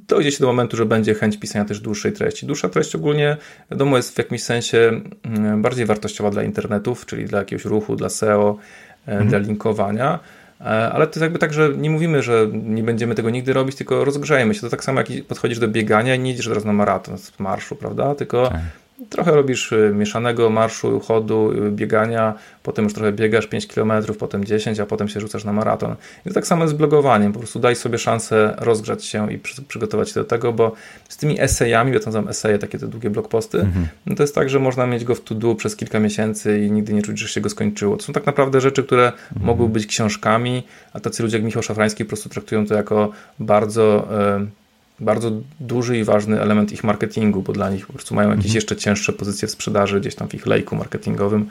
dojdzie się do momentu, że będzie chęć pisania też dłuższej treści. Dłuższa treść ogólnie, wiadomo, jest w jakimś sensie mm, bardziej wartościowa dla internetów, czyli dla jakiegoś ruchu, dla SEO, e, mhm. dla linkowania ale to jest jakby tak, że nie mówimy, że nie będziemy tego nigdy robić, tylko rozgrzejemy się. To tak samo jak podchodzisz do biegania i nie idziesz teraz na maraton z marszu, prawda? Tylko tak. Trochę robisz y, mieszanego marszu, chodu, y, biegania, potem już trochę biegasz 5 km, potem 10, a potem się rzucasz na maraton. I to tak samo jest z blogowaniem. Po prostu daj sobie szansę rozgrzać się i przygotować się do tego, bo z tymi esejami, ja to nazywam eseje, takie te długie blogposty, mhm. no to jest tak, że można mieć go w to-do przez kilka miesięcy i nigdy nie czuć, że się go skończyło. To są tak naprawdę rzeczy, które mhm. mogły być książkami, a tacy ludzie jak Michał Szafrański po prostu traktują to jako bardzo... Yy, bardzo duży i ważny element ich marketingu, bo dla nich po prostu mają jakieś mhm. jeszcze cięższe pozycje w sprzedaży, gdzieś tam w ich lejku marketingowym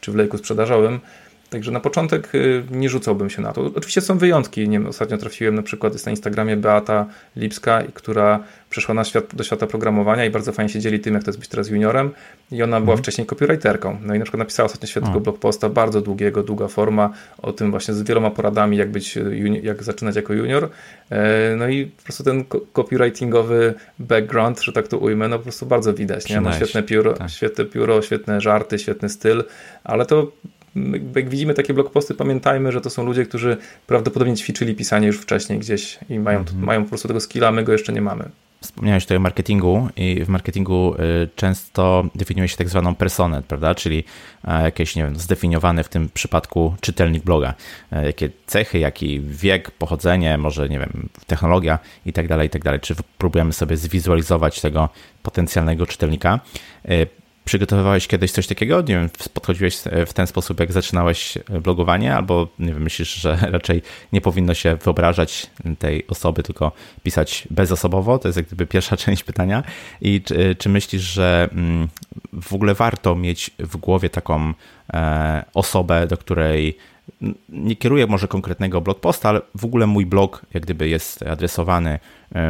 czy w lejku sprzedażowym. Także na początek y, nie rzucałbym się na to. Oczywiście są wyjątki. Nie wiem, ostatnio trafiłem na przykład, jest na Instagramie Beata Lipska, która przeszła na świat, do świata programowania i bardzo fajnie się dzieli tym, jak to jest być teraz juniorem. I ona była mhm. wcześniej copywriterką. No i na przykład napisała ostatnio świetnego blog posta, bardzo długiego, długa forma o tym właśnie z wieloma poradami, jak być, jak zaczynać jako junior. E, no i po prostu ten copywritingowy background, że tak to ujmę, no po prostu bardzo widać. Nie? Ma świetne pióro, tak. świetne pióro, świetne żarty, świetny styl, ale to jak widzimy takie blogposty, pamiętajmy, że to są ludzie, którzy prawdopodobnie ćwiczyli pisanie już wcześniej gdzieś i mają, -hmm. mają po prostu tego skilla, a my go jeszcze nie mamy. Wspomniałeś tutaj o marketingu i w marketingu y, często definiuje się tak zwaną personę, prawda? Czyli jakieś, nie wiem, zdefiniowane w tym przypadku czytelnik bloga. E, jakie cechy, jaki wiek, pochodzenie, może, nie wiem, technologia i tak dalej, i tak dalej. Czy próbujemy sobie zwizualizować tego potencjalnego czytelnika? E, Przygotowywałeś kiedyś coś takiego? Nie wiem, podchodziłeś w ten sposób, jak zaczynałeś blogowanie, albo nie wiem, myślisz, że raczej nie powinno się wyobrażać tej osoby, tylko pisać bezosobowo? To jest jak gdyby pierwsza część pytania. I czy, czy myślisz, że mm, w ogóle warto mieć w głowie taką e, osobę, do której nie kieruję może konkretnego blog posta, ale w ogóle mój blog jak gdyby jest adresowany,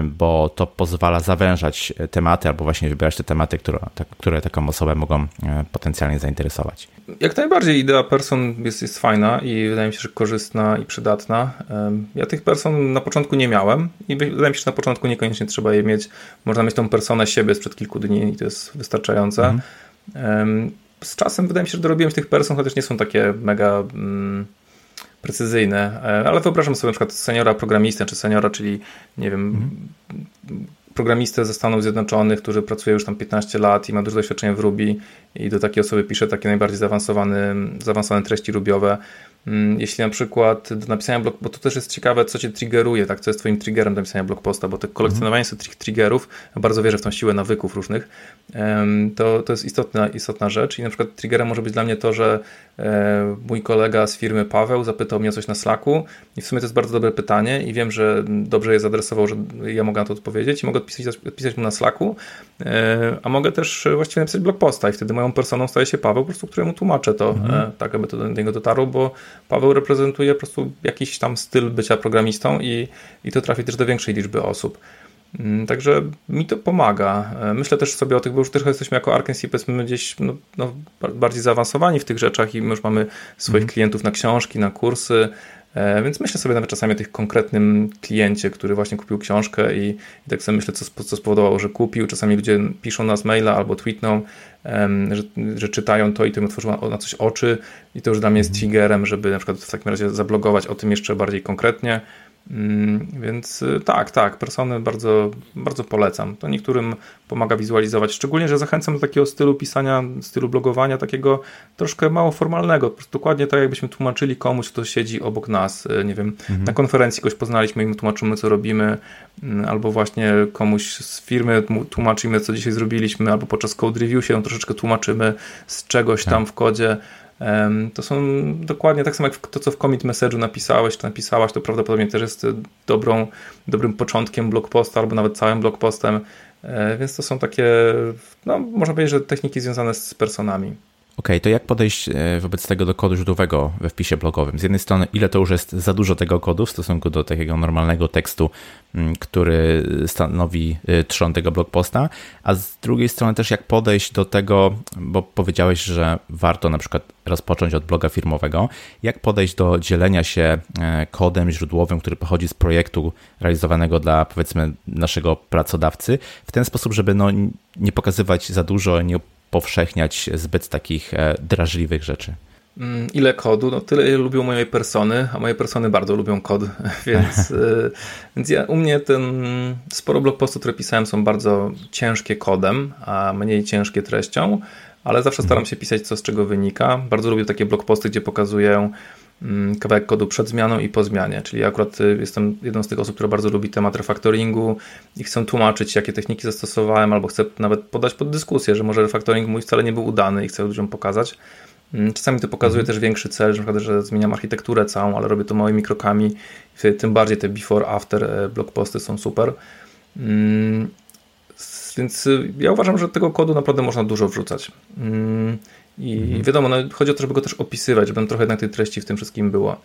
bo to pozwala zawężać tematy albo właśnie wybierać te tematy, które, które taką osobę mogą potencjalnie zainteresować. Jak najbardziej idea person jest, jest fajna i wydaje mi się, że korzystna i przydatna. Ja tych person na początku nie miałem i wydaje mi się, że na początku niekoniecznie trzeba je mieć. Można mieć tą personę siebie sprzed kilku dni i to jest wystarczające. Mhm z czasem wydaje mi się, że dorobiłem się tych person, chociaż nie są takie mega mm, precyzyjne, e, ale wyobrażam sobie na przykład seniora programistę, czy seniora, czyli nie wiem, mhm. programistę ze Stanów Zjednoczonych, który pracuje już tam 15 lat i ma duże doświadczenie w Ruby i do takiej osoby pisze takie najbardziej zaawansowane, zaawansowane treści rubiowe. Mm, jeśli na przykład do napisania blog, bo to też jest ciekawe, co cię triggeruje, tak, co jest twoim triggerem do napisania blog posta, bo to kolekcjonowanie mhm. sobie triggerów, bardzo wierzę w tą siłę nawyków różnych, to, to jest istotna, istotna rzecz i na przykład triggerem może być dla mnie to, że e, mój kolega z firmy Paweł zapytał mnie o coś na Slacku i w sumie to jest bardzo dobre pytanie i wiem, że dobrze je zadresował, że ja mogę na to odpowiedzieć i mogę odpisać, odpisać mu na Slacku, e, a mogę też właściwie napisać blog posta i wtedy moją personą staje się Paweł, po prostu któremu tłumaczę to, mhm. E, tak aby to do niego dotarło, bo Paweł reprezentuje po prostu jakiś tam styl bycia programistą i, i to trafi też do większej liczby osób. Mm, także mi to pomaga. E, myślę też sobie o tych, bo już też jesteśmy jako Arkansas powiedzmy gdzieś no, no, bardziej zaawansowani w tych rzeczach i już mamy swoich mm. klientów na książki, na kursy, więc myślę sobie nawet czasami o tych konkretnym kliencie, który właśnie kupił książkę i, i tak sobie myślę, co, co spowodowało, że kupił. Czasami ludzie piszą nas maila albo tweetną, że, że czytają to i to im otworzyło na coś oczy i to już dla mnie jest mhm. triggerem, żeby na przykład w takim razie zablogować o tym jeszcze bardziej konkretnie. Mm, więc y, tak, tak, persony bardzo, bardzo polecam. To niektórym pomaga wizualizować, szczególnie, że zachęcam do takiego stylu pisania, stylu blogowania, takiego troszkę mało formalnego. Dokładnie tak, jakbyśmy tłumaczyli komuś, kto siedzi obok nas. Y, nie wiem, mhm. na konferencji kogoś poznaliśmy i mu tłumaczymy, co robimy, mm, albo właśnie komuś z firmy tłumaczymy, co dzisiaj zrobiliśmy, albo podczas code review się troszeczkę tłumaczymy z czegoś tak. tam w kodzie. To są dokładnie tak samo jak to, co w commit message'u napisałeś, czy napisałaś, to prawdopodobnie też jest dobrą, dobrym początkiem blog posta, albo nawet całym blog postem, e, więc to są takie, no można powiedzieć, że techniki związane z personami. OK, to jak podejść e, wobec tego do kodu źródłowego we wpisie blogowym? Z jednej strony, ile to już jest za dużo tego kodu w stosunku do takiego normalnego tekstu, mm, który stanowi e, trzon tego blog posta, a z drugiej strony też jak podejść do tego, bo powiedziałeś, że warto na przykład rozpocząć od bloga firmowego, jak podejść do dzielenia się e, kodem źródłowym, który pochodzi z projektu realizowanego dla powiedzmy naszego pracodawcy, w ten sposób, żeby no, nie pokazywać za dużo, nie powszechniać zbyt takich e, drażliwych rzeczy. Mm, ile kodu? No tyle ile lubią moje persony, a moje persony bardzo lubią kod, więc, e, więc ja, u mnie ten sporo blog postów, które pisałem są bardzo ciężkie kodem, a mniej ciężkie treścią, ale zawsze staram mhm. się pisać co z czego wynika. Bardzo lubię takie blog posty, gdzie pokazuję kawałek kodu przed zmianą i po zmianie. Czyli akurat y, jestem jedną z tych osób, która bardzo lubi temat refaktoringu i chcę tłumaczyć, jakie techniki zastosowałem, albo chcę nawet podać pod dyskusję, że może refaktoring mój wcale nie był udany i chcę ludziom pokazać. Mm, czasami to pokazuje mhm. też większy cel, że, na przykład, że zmieniam architekturę całą, ale robię to małymi krokami. Tym bardziej te before, after e, blog posty są super. Mm, więc y, ja uważam, że tego kodu naprawdę można dużo wrzucać. I mhm. wiadomo, no, chodzi o to, żeby go też opisywać, żeby trochę jednak tej treści w tym wszystkim było.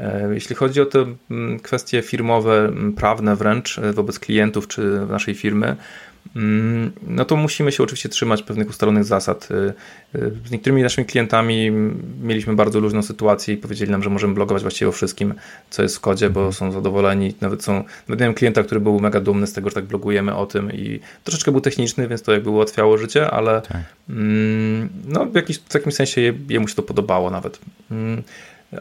E, jeśli chodzi o te mm, kwestie firmowe, mm, prawne wręcz e, wobec klientów czy naszej firmy, no to musimy się oczywiście trzymać pewnych ustalonych zasad. E, z niektórymi naszymi klientami mieliśmy bardzo luźną sytuację i powiedzieli nam, że możemy blogować właściwie o wszystkim, co jest w kodzie, bo są zadowoleni. Nawet są, nawet miałem klienta, który był mega dumny z tego, że tak blogujemy o tym i troszeczkę był techniczny, więc to jakby ułatwiało życie, ale tak. no, w, jakiś, w jakimś sensie jemu się to podobało nawet.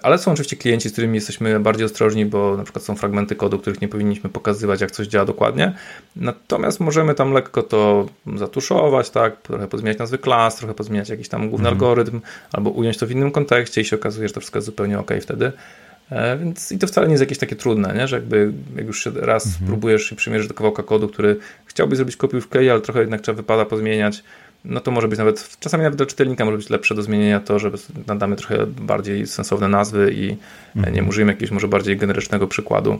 Ale są oczywiście klienci, z którymi jesteśmy bardziej ostrożni, bo na przykład są fragmenty kodu, których nie powinniśmy pokazywać, jak coś działa dokładnie. Natomiast możemy tam lekko to zatuszować, tak, trochę pozmieniać nazwy klas, trochę pozmieniać jakiś tam główny mhm. algorytm, albo ująć to w innym kontekście i się okazuje, że to wszystko jest zupełnie ok wtedy. E, więc i to wcale nie jest jakieś takie trudne, nie? że jakby jak już raz mhm. próbujesz i przymierzysz do kawałka kodu, który chciałbyś zrobić kopiówkę, ale trochę jednak trzeba wypada pozmieniać, no to może być nawet, czasami nawet do czytelnika może być lepsze do zmienienia to, że nadamy trochę bardziej sensowne nazwy i mhm. nie użyjemy jakiegoś może bardziej generycznego przykładu.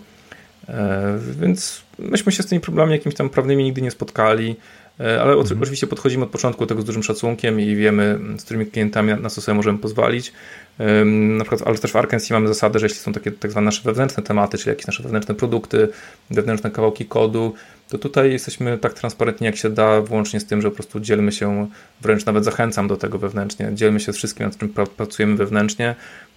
E, więc myśmy się z tymi problemami jakimiś tam prawnymi nigdy nie spotkali, e, ale mhm. oczywiście podchodzimy od początku tego z dużym szacunkiem i wiemy, z którymi klientami na co sobie możemy pozwolić. Na przykład, ale też w Arkansas mamy zasadę, że jeśli są takie tak zwane nasze wewnętrzne tematy, czyli jakieś nasze wewnętrzne produkty, wewnętrzne kawałki kodu, to tutaj jesteśmy tak transparentni jak się da, włącznie z tym, że po prostu dzielmy się, wręcz nawet zachęcam do tego wewnętrznie, dzielmy się z wszystkim, nad czym pracujemy wewnętrznie,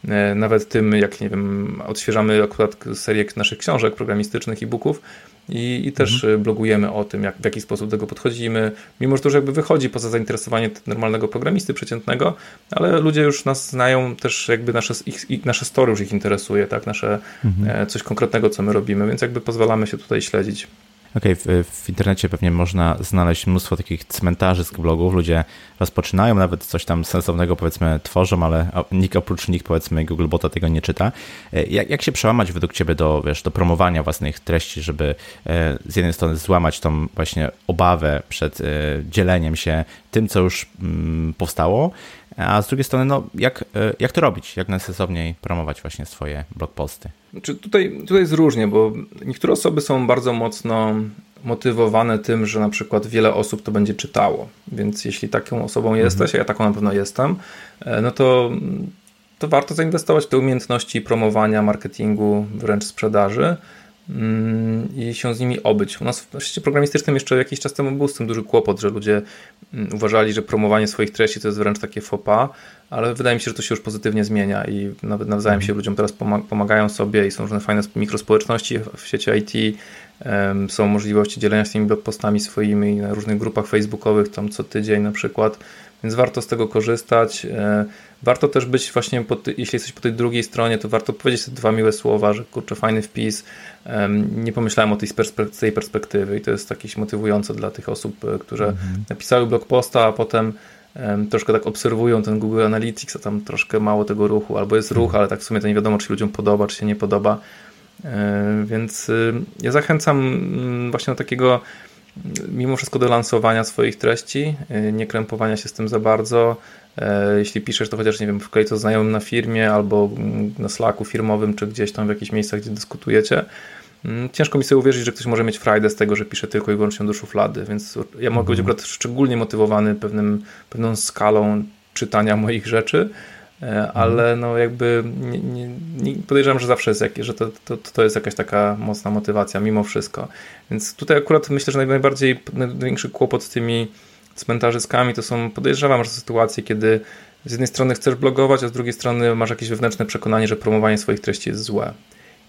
e, nawet tym, jak nie wiem, odświeżamy akurat serię naszych książek programistycznych, e-booków i, i też mhm. blogujemy o tym, jak, w jaki sposób do tego podchodzimy, mimo że to już jakby wychodzi poza zainteresowanie normalnego programisty przeciętnego, ale ludzie już nas znają, też jakby nasze, ich, nasze story już ich interesuje, tak, nasze mhm. E, coś konkretnego, co my robimy, więc jakby pozwalamy się tutaj śledzić. Okej, okay, w, w, internecie pewnie można znaleźć mnóstwo takich cmentarzy z blogów. Ludzie rozpoczynają, nawet coś tam sensownego powiedzmy tworzą, ale nikt oprócz nich powiedzmy Googlebota tego nie czyta. E, jak, jak się przełamać według Ciebie do, wiesz, do promowania własnych treści, żeby e, z jednej strony złamać tą właśnie obawę przed e, dzieleniem się tym, co już mm, powstało, a z drugiej strony, no, jak, jak to robić? Jak najsensowniej promować właśnie swoje blogposty? Znaczy tutaj, tutaj jest różnie, bo niektóre osoby są bardzo mocno motywowane tym, że na przykład wiele osób to będzie czytało. Więc jeśli taką osobą mhm. jesteś, a ja taką na pewno jestem, e, no to, to warto zainwestować w te umiejętności promowania, marketingu, wręcz sprzedaży i się z nimi obyć. U nas w świecie programistycznym jeszcze jakiś czas temu był z tym duży kłopot, że ludzie mm, uważali, że promowanie swoich treści to jest wręcz takie pas, ale wydaje mi się, że to się już pozytywnie zmienia i nawet nawzajem się ludziom teraz pomagają sobie i są różne fajne mikrospołeczności w sieci IT, są możliwości dzielenia się tymi blogpostami swoimi na różnych grupach facebookowych, tam co tydzień na przykład, więc warto z tego korzystać. E, warto też być właśnie, jeśli jesteś po tej drugiej stronie, to warto powiedzieć te dwa miłe słowa, że kurczę, fajny wpis, nie pomyślałem o tej, z tej perspektywy i to jest jakieś motywujące dla tych osób, e, które mhm. napisały blog posta, a potem troszkę tak obserwują ten Google Analytics, a tam troszkę mało tego ruchu, albo jest ruch, mhm. ale tak w sumie to nie wiadomo, czy ludziom podoba, czy się nie podoba. E, więc y, ja zachęcam mm, właśnie do takiego mimo wszystko do lansowania swoich treści, y, nie krępowania się z tym za bardzo. E, jeśli piszesz, to chociaż nie wiem, wklej to znajomym na firmie albo mm, na Slacku firmowym, czy gdzieś tam w jakichś miejscach, gdzie dyskutujecie. Mm, ciężko mi sobie uwierzyć, że ktoś może mieć frajdę z tego, że pisze tylko i wyłącznie do szuflady, więc ja mogę być mhm. akurat szczególnie motywowany pewnym, pewną skalą czytania moich rzeczy, ale mhm. no jakby nie, nie, podejrzewam, że zawsze jest jakieś, że to, to, to jest jakaś taka mocna motywacja mimo wszystko. Więc tutaj akurat myślę, że najbardziej największy kłopot z tymi cmentarzyskami to są, podejrzewam, że sytuacje, kiedy z jednej strony chcesz blogować, a z drugiej strony masz jakieś wewnętrzne przekonanie, że promowanie swoich treści jest złe.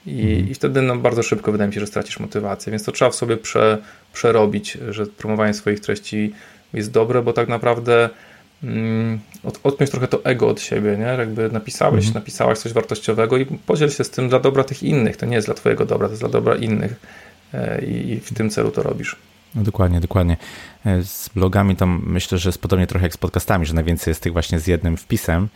I, mhm. i wtedy no, bardzo szybko wydaje mi się, że stracisz motywację, więc to trzeba w sobie prze, przerobić, że promowanie swoich treści jest dobre, bo tak naprawdę od, odpiąć trochę to ego od siebie, nie? Jakby napisałeś, mhm. napisałaś coś wartościowego i podziel się z tym dla dobra tych innych. To nie jest dla twojego dobra, to jest dla dobra innych e, i, i w tym celu to robisz. No dokładnie, dokładnie. E, z blogami to myślę, że jest podobnie trochę jak z podcastami, że najwięcej jest tych właśnie z jednym wpisem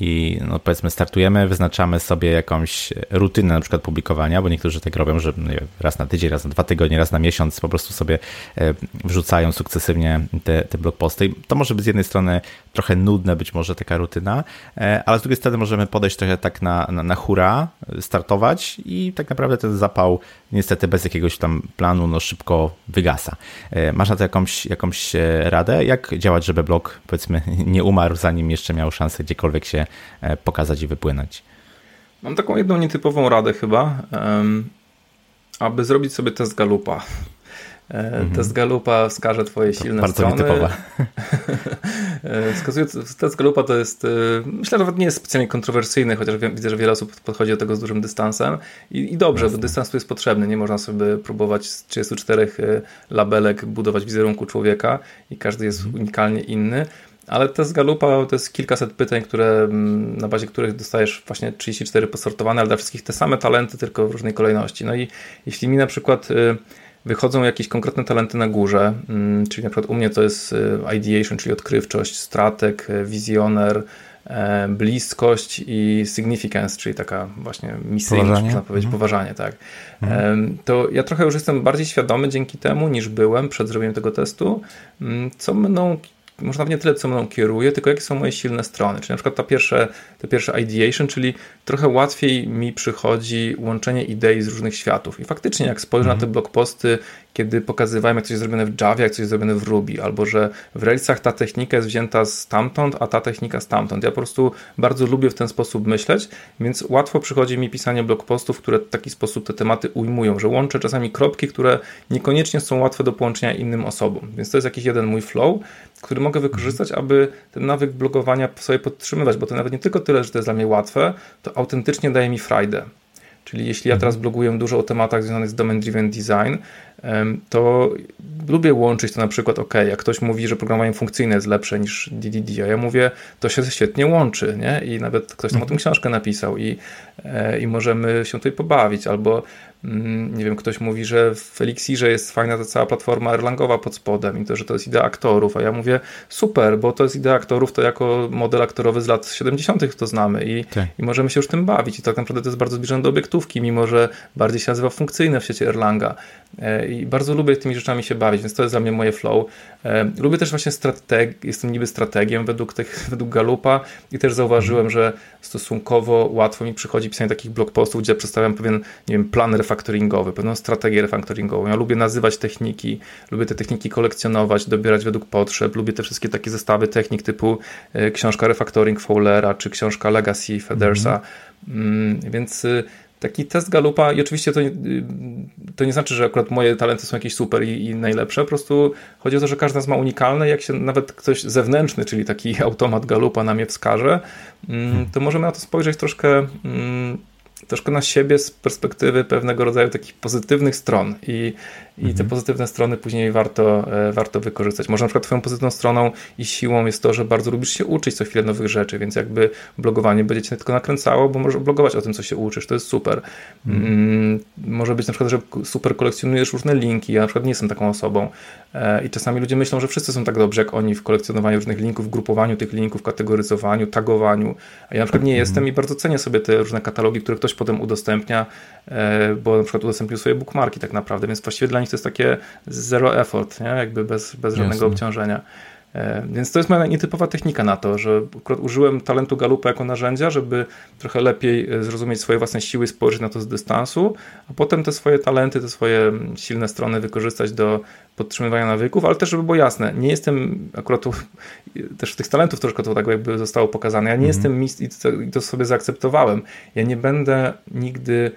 i no powiedzmy startujemy, wyznaczamy sobie jakąś rutynę na przykład publikowania, bo niektórzy tak robią, że raz na tydzień, raz na dwa tygodnie, raz na miesiąc po prostu sobie e, wrzucają sukcesywnie te, te blogposty. To może być z jednej strony trochę nudne być może taka rutyna, e, ale z drugiej strony możemy podejść trochę tak na, na, na hura, startować i tak naprawdę ten zapał niestety bez jakiegoś tam planu no szybko wygasa. Masz na to jakąś jakąś, radę, jak działać, żeby blog powiedzmy nie umarł, zanim jeszcze miał szansę gdziekolwiek się e, pokazać i wypłynąć? Mam taką jedną nietypową radę chyba, aby zrobić sobie test Galupa. E, mhm. Test Galupa wskaże Twoje to silne bardzo strony. Nietypowa. E, test Galupa to jest, e, myślę, że nawet nie jest specjalnie kontrowersyjny, chociaż widzę, że wiele osób podchodzi do tego z dużym dystansem i, i dobrze, Jasne. bo dystans tu jest potrzebny. Nie można sobie próbować z 34 labelek budować wizerunku człowieka i każdy jest mhm. unikalnie inny. Ale test Galupa to jest kilkaset pytań, które, na bazie których dostajesz właśnie 34 posortowane, ale dla wszystkich te same talenty, tylko w różnej kolejności. No i jeśli mi na przykład wychodzą jakieś konkretne talenty na górze, mm, czyli na przykład u mnie to jest y, ideation, czyli odkrywczość, stratek, y, wizjoner, e, bliskość i significance, czyli taka właśnie misyjność, można powiedzieć, mhm. poważanie, tak. Mhm. To ja trochę już jestem bardziej świadomy dzięki temu, niż byłem przed zrobieniem tego testu, mm, co mną może nawet nie tyle, co mną kieruje, tylko jakie są moje silne strony. Czyli na przykład ta pierwsze, to pierwsze ideation, czyli trochę łatwiej mi przychodzi łączenie idei z różnych światów. I faktycznie, jak spojrzę mm. na te blogposty kiedy pokazywałem, jak coś jest zrobione w Javie, jak coś jest zrobione w Ruby, albo że w Railsach ta technika jest wzięta stamtąd, a ta technika stamtąd. Ja po prostu bardzo lubię w ten sposób myśleć, więc łatwo przychodzi mi pisanie blogpostów, które w taki sposób te tematy ujmują, że łączę czasami kropki, które niekoniecznie są łatwe do połączenia innym osobom. Więc to jest jakiś jeden mój flow, który mogę wykorzystać, aby ten nawyk blogowania sobie podtrzymywać, bo to nawet nie tylko tyle, że to jest dla mnie łatwe, to autentycznie daje mi frajdę. Czyli jeśli ja teraz bloguję dużo o tematach związanych z Domain Driven Design, to lubię łączyć to na przykład, ok, jak ktoś mówi, że programowanie funkcyjne jest lepsze niż DDD, a ja mówię, to się świetnie łączy, nie? I nawet ktoś tam o tym mhm. książkę napisał i, e, i możemy się tutaj pobawić, albo nie wiem, ktoś mówi, że w Elixirze jest fajna ta cała platforma Erlangowa pod spodem i to, że to jest idea aktorów, a ja mówię super, bo to jest idea aktorów, to jako model aktorowy z lat 70. to znamy i, tak. i możemy się już tym bawić i tak naprawdę to jest bardzo zbliżone do obiektówki, mimo że bardziej się nazywa funkcyjne w sieci Erlanga e, i bardzo lubię tymi rzeczami się bawić, więc to jest dla mnie moje flow. E, lubię też właśnie strateg, jestem niby strategiem według, tych, według Galupa i też zauważyłem, że stosunkowo łatwo mi przychodzi pisanie takich blog postów, gdzie przedstawiam pewien, nie wiem, plan refaktoringowy, pewną strategię refaktoringową. Ja lubię nazywać techniki, lubię te techniki kolekcjonować, dobierać według potrzeb, lubię te wszystkie takie zestawy technik typu e, książka Refactoring Fowlera, czy książka Legacy Federsa, mm -hmm. więc y, taki test Galupa i oczywiście to, to nie znaczy, że akurat moje talenty są jakieś super i, i, najlepsze, po prostu chodzi o to, że każdy z nas ma unikalne jak się nawet ktoś zewnętrzny, czyli taki automat Galupa na mnie wskaże, mm, to możemy na to spojrzeć troszkę mm, troszkę na siebie z perspektywy pewnego rodzaju takich pozytywnych stron. I, i te mhm. pozytywne strony później warto, e, warto wykorzystać. Może na przykład twoją pozytywną stroną i siłą jest to, że bardzo lubisz się uczyć co chwilę nowych rzeczy, więc jakby blogowanie będzie cię tylko nakręcało, bo możesz blogować o tym, co się uczysz, to jest super. Mhm. Mm, może być na przykład, że super kolekcjonujesz różne linki, ja na przykład nie jestem taką osobą e, i czasami ludzie myślą, że wszyscy są tak dobrzy jak oni w kolekcjonowaniu różnych linków, grupowaniu tych linków, kategoryzowaniu, tagowaniu, a ja na przykład nie mhm. jestem i bardzo cenię sobie te różne katalogi, które ktoś potem udostępnia, e, bo na przykład udostępnił swoje bookmarki tak naprawdę, więc właściwie dla nich to jest takie zero effort, nie? jakby bez, bez żadnego Jasne. obciążenia. E, więc to jest moja nietypowa technika na to, że użyłem talentu Galupa jako narzędzia, żeby trochę lepiej e, zrozumieć swoje własne siły i spojrzeć na to z dystansu, a potem te swoje talenty, te swoje silne strony wykorzystać do podtrzymywania nawyków, ale też, żeby było jasne, nie jestem akurat tu, też tych talentów troszkę to tak jakby zostało pokazane, ja nie mm jestem mistrz i to sobie zaakceptowałem. Ja nie będę nigdy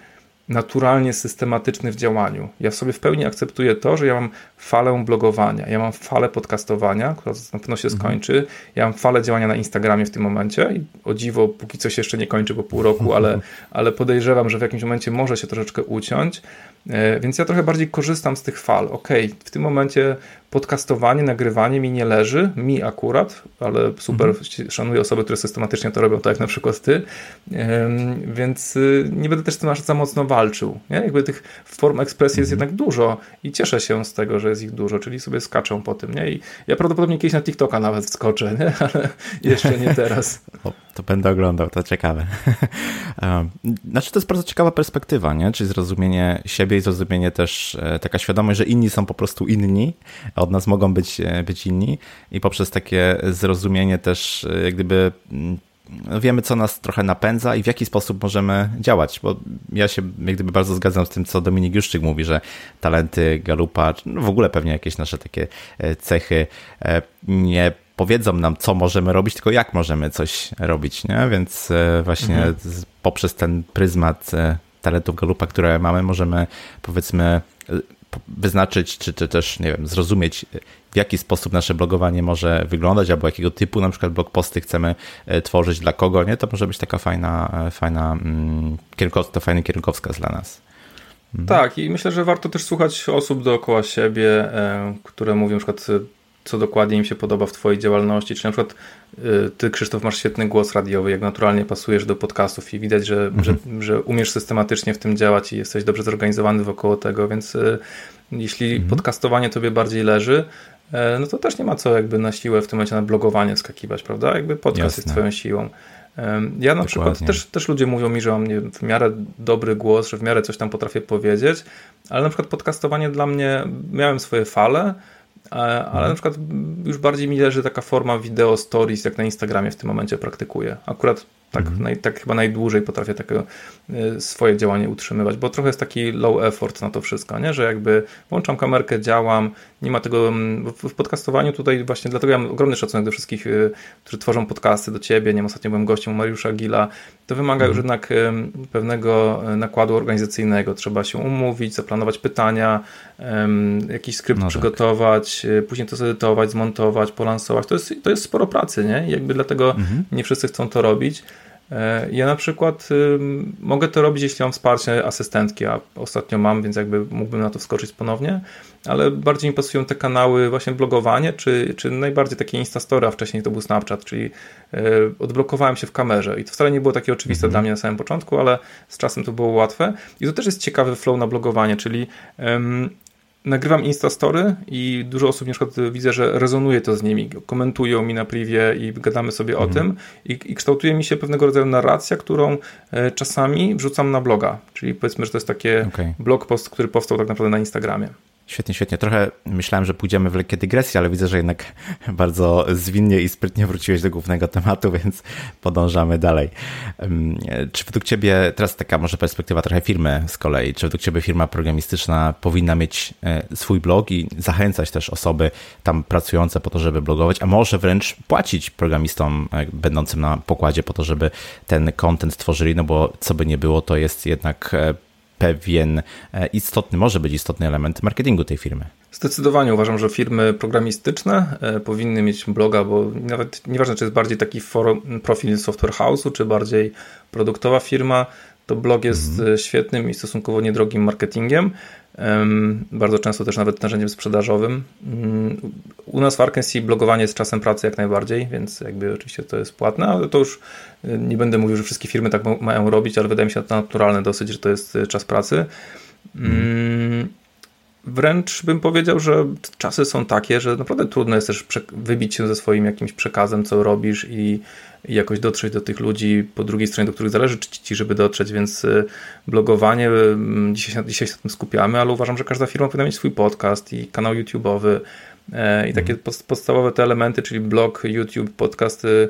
naturalnie systematyczny w działaniu. Ja sobie w pełni akceptuję to, że ja mam falę blogowania, ja mam falę podcastowania, która na pewno się mhm. skończy, ja mam falę działania na Instagramie w tym momencie i o dziwo, póki co się jeszcze nie kończy po pół roku, ale, ale podejrzewam, że w jakimś momencie może się troszeczkę uciąć, e, więc ja trochę bardziej korzystam z tych fal. Ok, w tym momencie podcastowanie, nagrywanie mi nie leży, mi akurat, ale super, mhm. szanuję osoby, które systematycznie to robią, tak jak na przykład ty, więc y, nie będę też z tym aż za mocno walczył. Nie? Jakby tych form ekspresji jest mhm. jednak dużo i cieszę się z tego, że jest ich dużo, czyli sobie skaczą po tym. Nie? I ja prawdopodobnie kiedyś na TikToka nawet wskoczę, nie? ale jeszcze nie teraz. O, to będę oglądał, to ciekawe. znaczy to jest bardzo ciekawa perspektywa, nie? czyli zrozumienie siebie i zrozumienie też e, taka świadomość, że inni są po prostu inni, od nas mogą być, e, być inni i poprzez takie zrozumienie też e, jak gdyby mm, wiemy, co nas trochę napędza i w jaki sposób możemy działać, bo ja się jak gdyby bardzo zgadzam z tym, co Dominik Juszczyk mówi, że talenty Galupa, no w ogóle pewnie jakieś nasze takie e, cechy nie powiedzą nam, co możemy robić, tylko jak możemy coś robić, nie? Więc właśnie mhm. poprzez ten pryzmat talentów Galupa, które mamy, możemy powiedzmy wyznaczyć, czy, czy też, nie wiem, zrozumieć, w jaki sposób nasze blogowanie może wyglądać, albo jakiego typu na przykład blog posty chcemy e, tworzyć, dla kogo, nie? To może być taka fajna, e, fajna mm, to fajny kierunkowskaz dla nas. Mhm. Tak, i myślę, że warto też słuchać osób dookoła siebie, e, które mówią na przykład co dokładnie im się podoba w Twojej działalności. Czy na przykład Ty, Krzysztof, masz świetny głos radiowy, jak naturalnie pasujesz do podcastów i widać, że, mhm. że, że umiesz systematycznie w tym działać i jesteś dobrze zorganizowany wokoło tego, więc jeśli mhm. podcastowanie Tobie bardziej leży, no to też nie ma co jakby na siłę w tym momencie na blogowanie skakiwać, prawda? Jakby podcast Jasne. jest Twoją siłą. Ja na Dokładnie. przykład też, też ludzie mówią mi, że mam nie, w miarę dobry głos, że w miarę coś tam potrafię powiedzieć, ale na przykład podcastowanie dla mnie, miałem swoje fale, E, ale mhm. na przykład już bardziej mi leży taka forma wideo stories, jak na Instagramie w tym momencie praktykuję. Akurat tak, mhm. naj, tak chyba najdłużej potrafię takie y, swoje działanie utrzymywać, bo trochę jest taki low effort na to wszystko, nie? że jakby włączam kamerkę, działam, nie ma tego w podcastowaniu tutaj właśnie, dlatego ja mam ogromny szacunek do wszystkich, y, którzy tworzą podcasty, do ciebie, nie wiem, ostatnio byłem gościem Mariusza Gila, to wymaga mhm. już jednak pewnego y, nakładu organizacyjnego, trzeba się umówić, zaplanować pytania, jakiś skrypt no tak. przygotować, później to zedytować, zmontować, polansować, to jest, to jest sporo pracy, nie? I jakby dlatego mhm. nie wszyscy chcą to robić, E, ja na przykład mogę to robić, jeśli mam wsparcie asystentki, a ostatnio mam, więc jakby mógłbym na to wskoczyć ponownie, ale bardziej mi pasują te kanały właśnie blogowanie, czy, czy najbardziej takie Instastory, a wcześniej to był Snapchat, czyli e, odblokowałem się w kamerze i to wcale nie było takie oczywiste mhm. dla mnie na samym początku, ale z czasem to było łatwe i to też jest ciekawy flow na blogowanie, czyli nagrywam Instastory i dużo osób na przykład widzę, że rezonuje to z nimi, komentują mi na privie i gadamy sobie mhm. o tym I, i kształtuje mi się pewnego rodzaju narracja, którą e, czasami wrzucam na bloga, czyli powiedzmy, że to jest takie okay. blog post, który powstał tak naprawdę na Instagramie. Świetnie, świetnie. Trochę myślałem, że pójdziemy w lekkie dygresje, ale widzę, że jednak bardzo zwinnie i sprytnie wróciłeś do głównego tematu, więc podążamy dalej. Czy według Ciebie, teraz taka może perspektywa trochę firmy z kolei, czy według Ciebie firma programistyczna powinna mieć e, swój blog i zachęcać też osoby tam pracujące po to, żeby blogować, a może wręcz płacić programistom e, będącym na pokładzie po to, żeby ten content tworzyli, no bo co by nie było, to jest jednak e, pewien e, istotny, może być istotny element marketingu tej firmy. Zdecydowanie uważam, że firmy programistyczne e, powinny mieć bloga, bo nawet nieważne, czy jest bardziej taki forum, profil software house'u, czy bardziej produktowa firma, to blog jest mm. świetnym i stosunkowo niedrogim marketingiem. Bardzo często też nawet narzędziem sprzedażowym. U nas w Arkansas blogowanie jest czasem pracy jak najbardziej, więc jakby oczywiście to jest płatne, ale to już y, nie będę mówił, że wszystkie firmy tak mają robić, ale wydaje mi się to naturalne dosyć, że to jest y, czas pracy. Mm. Wręcz bym powiedział, że czasy są takie, że naprawdę trudno jest też wybić się ze swoim jakimś przekazem, co robisz i i jakoś dotrzeć do tych ludzi po drugiej stronie, do których zależy ci, żeby dotrzeć, więc y, blogowanie, dzisiaj, dzisiaj się na tym skupiamy, ale uważam, że każda firma powinna mieć swój podcast i kanał YouTube'owy i takie mhm. podstawowe te elementy, czyli blog, YouTube, podcasty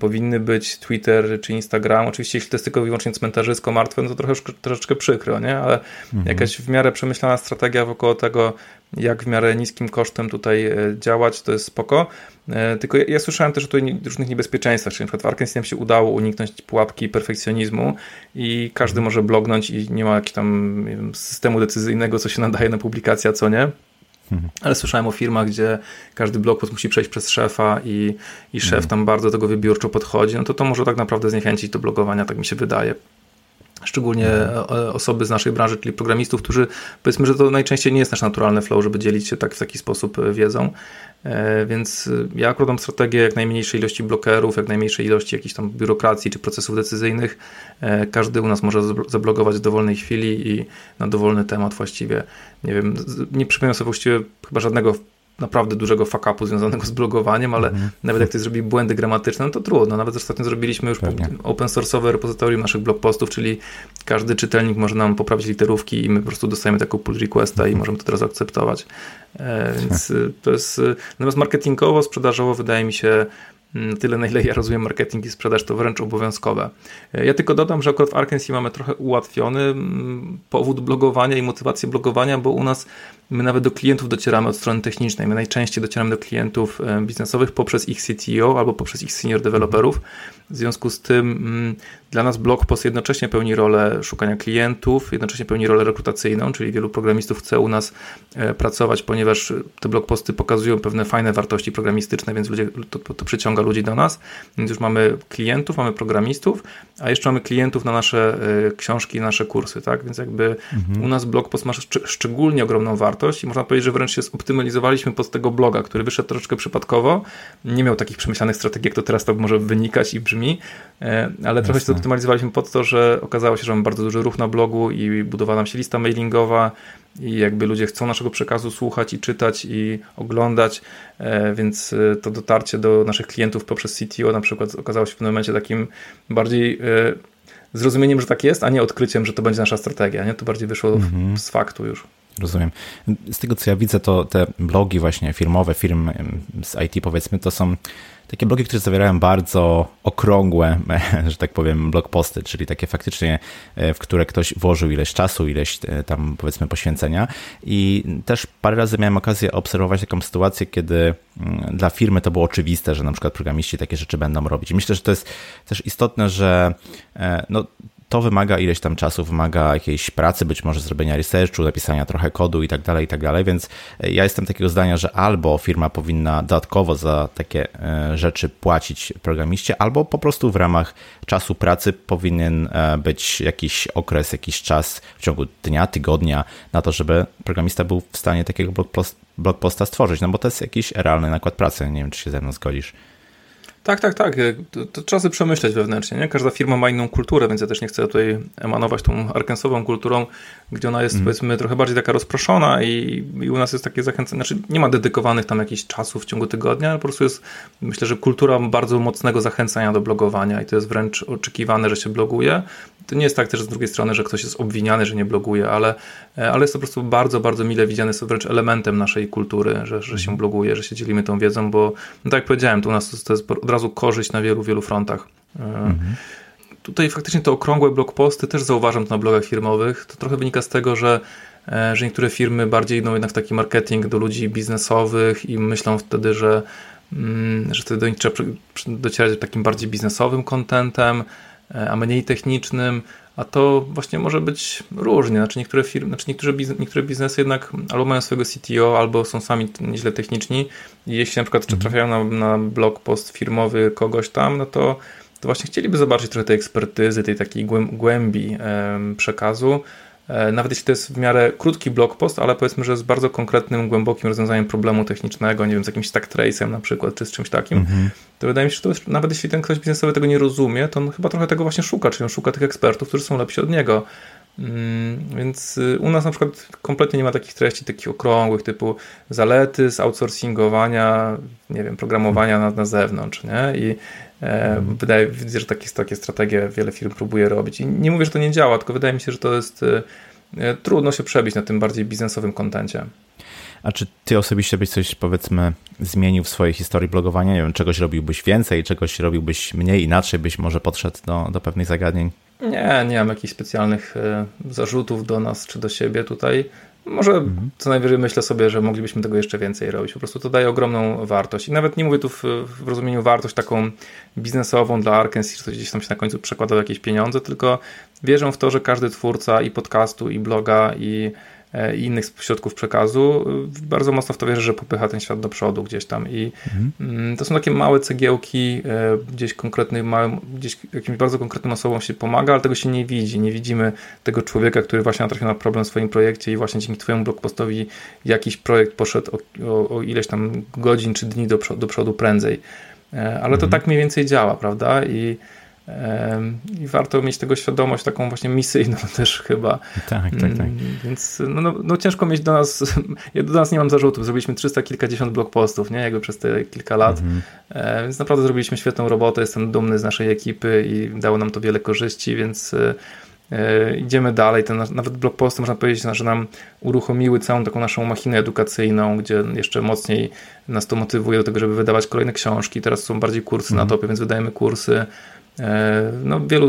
powinny być Twitter czy Instagram. Oczywiście, jeśli to jest tylko wyłącznie cmentarzysko martwe, no to trochę, troszeczkę przykro, nie? Ale mhm. jakaś w miarę przemyślana strategia wokoło tego, jak w miarę niskim kosztem tutaj e, działać, to jest spoko. E, tylko ja, ja słyszałem też o tutaj różnych niebezpieczeństwach, czyli na przykład w Arkansas się udało uniknąć pułapki perfekcjonizmu i każdy mhm. może blognąć i nie ma jakiegoś tam wiem, systemu decyzyjnego, co się nadaje na publikację, a co nie. Ale słyszałem o firmach, gdzie każdy blog musi przejść przez szefa i, i szef mhm. tam bardzo tego wybiórczo podchodzi, no to to może tak naprawdę zniechęcić do blogowania, tak mi się wydaje szczególnie mhm. e, osoby z naszej branży, czyli programistów, którzy powiedzmy, że to najczęściej nie jest nasz naturalny flow, żeby dzielić się tak w taki sposób e, wiedzą. E, więc ja akurat mam strategię jak najmniejszej ilości blokerów, jak najmniejszej ilości jakichś tam biurokracji czy procesów decyzyjnych. Każdy u nas może zablogować w dowolnej chwili i na dowolny temat właściwie. Nie wiem, nie przypominam sobie właściwie chyba żadnego naprawdę dużego fuck-upu związanego z blogowaniem, ale mhm. nawet jak ktoś zrobi błędy gramatyczne, no to trudno. Nawet ostatnio zrobiliśmy już Pewnie. open source'owe repozytorium naszych blog postów, czyli każdy czytelnik może nam poprawić literówki i my po prostu dostajemy taką pull requesta mhm. i możemy to teraz akceptować. E, więc to jest, natomiast marketingowo, sprzedażowo wydaje mi się tyle na ile ja rozumiem marketing i sprzedaż, to wręcz obowiązkowe. E, ja tylko dodam, że akurat w Arkansas mamy trochę ułatwiony mm, powód blogowania i motywację blogowania, bo u nas my nawet do klientów docieramy od strony technicznej. My najczęściej docieramy do klientów e, biznesowych poprzez ich CTO albo poprzez ich senior developerów. W związku z tym mm, dla nas blog post jednocześnie pełni rolę szukania klientów, jednocześnie pełni rolę rekrutacyjną, czyli wielu programistów chce u nas e, pracować, ponieważ te blog posty pokazują pewne fajne wartości programistyczne, więc ludzie, to, to, przyciąga ludzi do nas. Więc już mamy klientów, mamy programistów, a jeszcze mamy klientów na nasze e, książki, nasze kursy, tak? Więc jakby mhm. u nas blog post ma szcz szczególnie ogromną wartość i można powiedzieć, że wręcz się zoptymalizowaliśmy pod tego bloga, który wyszedł troszeczkę przypadkowo, nie miał takich przemyślanych strategii, jak to teraz to może wynikać i brzmi, e, ale trochę się optymalizowaliśmy pod to, że okazało się, że mamy bardzo duży ruch na blogu i budowa nam się lista mailingowa i jakby ludzie chcą naszego przekazu słuchać i czytać i oglądać, e, więc e, to dotarcie do naszych klientów poprzez CTO na przykład okazało się w pewnym momencie takim bardziej e, zrozumieniem, że tak jest, a nie odkryciem, że to będzie nasza strategia. Nie? To bardziej wyszło mhm. z faktu już. Rozumiem. Z tego co ja widzę, to te blogi właśnie firmowe, firm z IT powiedzmy, to są takie blogi, które zawierają bardzo okrągłe, że tak powiem, blog posty, czyli takie faktycznie, e, w które ktoś włożył ileś czasu, ileś e, tam powiedzmy poświęcenia. I też parę razy miałem okazję obserwować taką sytuację, kiedy mm, dla firmy to było oczywiste, że na przykład programiści takie rzeczy będą robić. I myślę, że to jest też istotne, że e, no, to wymaga ileś tam czasu, wymaga jakiejś pracy, być może zrobienia researchu, napisania trochę kodu i tak dalej, i tak dalej, więc ja jestem takiego zdania, że albo firma powinna dodatkowo za takie rzeczy płacić programiście, albo po prostu w ramach czasu pracy powinien być jakiś okres, jakiś czas w ciągu dnia, tygodnia na to, żeby programista był w stanie takiego blog posta stworzyć, no bo to jest jakiś realny nakład pracy. Nie wiem, czy się ze mną zgodzisz. Tak, tak, tak. To, to trzeba sobie przemyśleć wewnętrznie. Nie? Każda firma ma inną kulturę, więc ja też nie chcę tutaj emanować tą arkensową kulturą, gdzie ona jest mm. powiedzmy trochę bardziej taka rozproszona i, i u nas jest takie zachęcenie, znaczy nie ma dedykowanych tam jakichś czasów w ciągu tygodnia, ale po prostu jest myślę, że kultura bardzo mocnego zachęcania do blogowania i to jest wręcz oczekiwane, że się bloguje. To nie jest tak też z drugiej strony, że ktoś jest obwiniany, że nie bloguje, ale, ale jest to po prostu bardzo, bardzo mile widziane, jest to wręcz elementem naszej kultury, że, że się mhm. bloguje, że się dzielimy tą wiedzą, bo no tak jak powiedziałem, to u nas to jest od razu korzyść na wielu, wielu frontach. Mhm. Tutaj faktycznie te okrągłe blogposty też zauważam to na blogach firmowych. To trochę wynika z tego, że, e, że niektóre firmy bardziej idą jednak w taki marketing do ludzi biznesowych i myślą wtedy, że, mm, że wtedy do nich trzeba docierać takim bardziej biznesowym kontentem, e, a mniej technicznym, a to właśnie może być różnie. Znaczy niektóre firmy, znaczy niektóre, biznes, niektóre biznesy jednak albo mają swojego CTO, albo są sami nieźle techniczni i jeśli na przykład mhm. trafiają na, na blog post firmowy kogoś tam, no to, to właśnie chcieliby zobaczyć trochę tej ekspertyzy, tej takiej głębi przekazu, nawet jeśli to jest w miarę krótki blog post, ale powiedzmy, że z bardzo konkretnym, głębokim rozwiązaniem problemu technicznego, nie wiem, z jakimś stack trace'em na przykład, czy z czymś takim, mm-hmm. to wydaje mi się, że to jest, nawet jeśli ten ktoś biznesowy tego nie rozumie, to on chyba trochę tego właśnie szuka, czyli on szuka tych ekspertów, którzy są lepsi od niego. Mm, więc y, u nas na przykład kompletnie nie ma takich treści, takich okrągłych, typu zalety z outsourcingowania, nie wiem, programowania na, na zewnątrz, nie? I e, wydaje mi się, że takie, takie strategie wiele firm próbuje robić. I nie mówię, że to nie działa, tylko wydaje mi się, że to jest y, y, trudno się przebić na tym bardziej biznesowym kontencie. A czy ty osobiście byś coś, powiedzmy, zmienił w swojej historii blogowania? Nie wiem, czegoś robiłbyś więcej, czegoś robiłbyś mniej, inaczej byś może podszedł do, do pewnych zagadnień? Nie, nie mam jakichś specjalnych e, zarzutów do nas czy do siebie tutaj. Może mhm. co najwyżej myślę sobie, że moglibyśmy tego jeszcze więcej robić. Po prostu to daje ogromną wartość. I nawet nie mówię tu w, w rozumieniu wartość taką biznesową dla Arkansas, że gdzieś tam się na końcu przekłada jakieś pieniądze, tylko wierzę w to, że każdy twórca i podcastu, i bloga, i i innych środków przekazu, bardzo mocno w to wierzę, że popycha ten świat do przodu gdzieś tam i mhm. to są takie małe cegiełki, e, gdzieś konkretnym, małym, gdzieś jakimś bardzo konkretnym osobom się pomaga, ale tego się nie widzi, nie widzimy tego człowieka, który właśnie natrafił na problem w swoim projekcie i właśnie dzięki twojemu blogpostowi jakiś projekt poszedł o, o, o ileś tam godzin czy dni do, do przodu prędzej, e, ale mhm. to tak mniej więcej działa, prawda, i i warto mieć tego świadomość taką właśnie misyjną też chyba. Tak, tak, tak. Mm, więc no, no, no, ciężko mieć do nas, ja do nas nie mam zarzutów, zrobiliśmy 300 kilkadziesiąt blog postów, nie, jakby przez te kilka lat, mhm. e, więc naprawdę zrobiliśmy świetną robotę, jestem dumny z naszej ekipy i dało nam to wiele korzyści, więc e, e idziemy dalej. Ten, nawet blog posty można powiedzieć, że nam uruchomiły całą taką naszą machinę edukacyjną, gdzie jeszcze mocniej nas to motywuje do tego, żeby wydawać kolejne książki. Teraz są bardziej kursy mhm. na topie, więc wydajemy kursy. E, no, wielu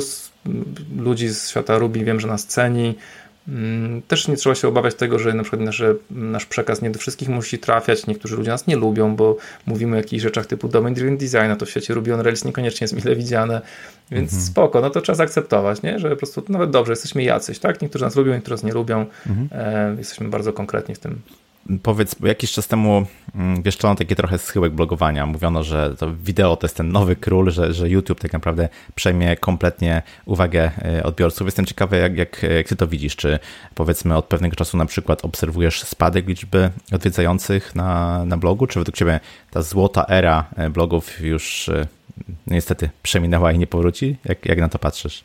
ludzi z świata Ruby wiem, że nas ceni. Mm, też nie trzeba się obawiać tego, że na przykład nasze, nasz przekaz nie do wszystkich musi trafiać. Niektórzy ludzie nas nie lubią, bo mówimy o jakichś rzeczach typu domain driven design, a to w świecie Ruby on Rails niekoniecznie jest mile widziane, więc mhm. spoko, no to trzeba zaakceptować, nie? że po prostu nawet dobrze, jesteśmy jacyś, tak? Niektórzy nas lubią, niektórzy nas nie lubią. Mhm. E, jesteśmy bardzo konkretni w tym powiedz, jakiś czas temu mm, wieszczono taki trochę schyłek blogowania. Mówiono, że to wideo to jest ten nowy król, że, że YouTube tak naprawdę przejmie kompletnie uwagę e, odbiorców. Jestem ciekawy, jak, jak, jak ty to widzisz. Czy powiedzmy od pewnego czasu na przykład obserwujesz spadek liczby odwiedzających na, na blogu? Czy według ciebie ta złota era e, blogów już e, niestety przeminęła i nie powróci? Jak, jak na to patrzysz?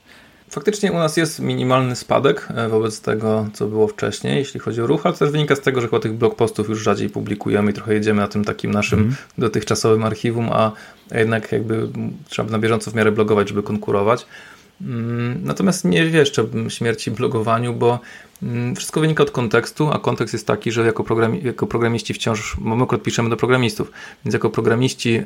Faktycznie u nas jest minimalny spadek e, wobec tego, co było wcześniej, jeśli chodzi o ruch, ale to też wynika z tego, że chyba tych blog postów już rzadziej publikujemy i trochę jedziemy na tym takim naszym mm. dotychczasowym archiwum, a jednak jakby trzeba na bieżąco w miarę blogować, żeby konkurować. Mm, natomiast nie wieszczę śmierci blogowaniu, bo wszystko wynika od kontekstu, a kontekst jest taki, że jako, programi jako programiści wciąż, my akurat piszemy do programistów, więc jako programiści,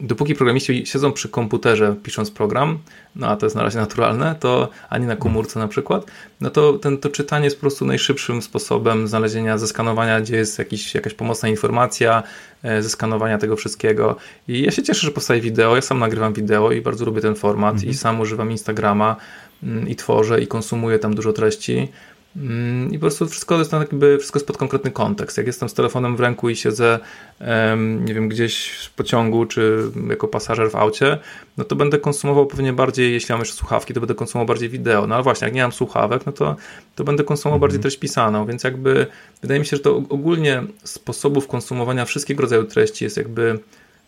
dopóki programiści siedzą przy komputerze pisząc program, no a to jest na razie naturalne, to ani na komórce na przykład, no to ten, to czytanie jest po prostu najszybszym sposobem znalezienia, zeskanowania, gdzie jest jakiś, jakaś pomocna informacja, e, zeskanowania tego wszystkiego. I ja się cieszę, że powstaje wideo, ja sam nagrywam wideo i bardzo lubię ten format mhm. i sam używam Instagrama mm, i tworzę i konsumuję tam dużo treści. Mm, I po prostu wszystko jest, jakby, wszystko jest pod konkretny kontekst. Jak jestem z telefonem w ręku i siedzę, nie wiem, gdzieś w pociągu czy jako pasażer w aucie, no to będę konsumował pewnie bardziej, jeśli mam jeszcze słuchawki, to będę konsumował bardziej wideo. No ale właśnie, jak nie mam słuchawek, no to, to będę konsumował bardziej mhm. treść pisaną, więc jakby wydaje mi się, że to ogólnie sposobów konsumowania wszystkiego rodzaju treści jest jakby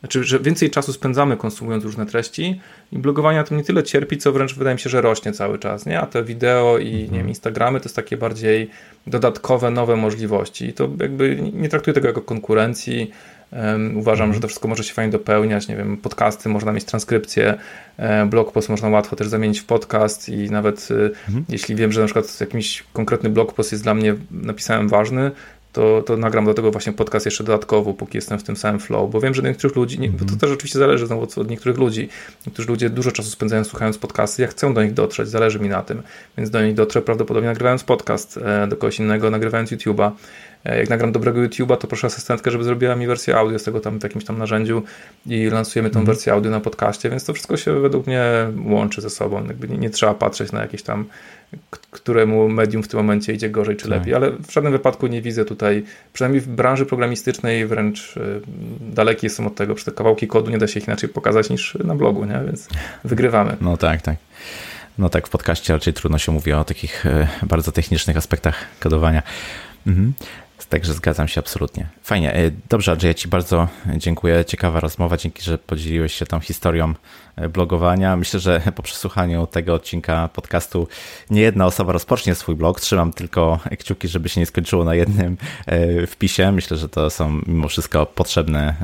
znaczy, że więcej czasu spędzamy konsumując różne treści i blogowanie na tym nie tyle cierpi, co wręcz wydaje mi się, że rośnie cały czas, nie? A te wideo i nie wiem, mhm. Instagramy to jest takie bardziej dodatkowe, nowe możliwości i to jakby nie traktuję tego jako konkurencji, um, uważam, mhm. że to wszystko może się fajnie dopełniać, nie wiem, podcasty, można mieć transkrypcję, um, blog post można łatwo też zamienić w podcast i nawet y, mhm. jeśli wiem, że na przykład jakiś konkretny blog post jest dla mnie, napisałem ważny, to, to nagram do tego właśnie podcast jeszcze dodatkowo, póki jestem w tym samym flow, bo wiem, że do niektórych ludzi, nie, to mhm. też oczywiście zależy znowu od, od niektórych ludzi, niektórzy ludzie dużo czasu spędzają słuchając podcasty, ja chcę do nich dotrzeć, zależy mi na tym, więc do nich dotrę prawdopodobnie nagrywając podcast, e, do kogoś innego nagrywając YouTube'a, e, jak nagram dobrego YouTube'a, to proszę asystentkę, żeby zrobiła mi wersję audio z tego tam w jakimś tam narzędziu i lansujemy tą mhm. wersję audio na podcaście, więc to wszystko się według mnie łączy ze sobą. Jakby nie, nie trzeba patrzeć na jakieś tam któremu medium w tym momencie idzie gorzej czy tak. lepiej, ale w żadnym wypadku nie widzę tutaj, przynajmniej w branży programistycznej wręcz y, dalekie jestem od tego, że te kawałki kodu nie da się ich inaczej pokazać niż na blogu, nie? więc wygrywamy. No tak, tak. No tak, w podcaście raczej trudno się mówi o takich y, bardzo technicznych aspektach kodowania. Mhm. Także zgadzam się absolutnie. Fajnie. E, dobrze, Andrzej, ja Ci bardzo dziękuję. Ciekawa rozmowa. Dzięki, że podzieliłeś się tą historią e, blogowania. Myślę, że po przesłuchaniu tego odcinka podcastu nie jedna osoba rozpocznie swój blog. Trzymam tylko kciuki, żeby się nie skończyło na jednym e, wpisie. Myślę, że to są mimo wszystko potrzebne,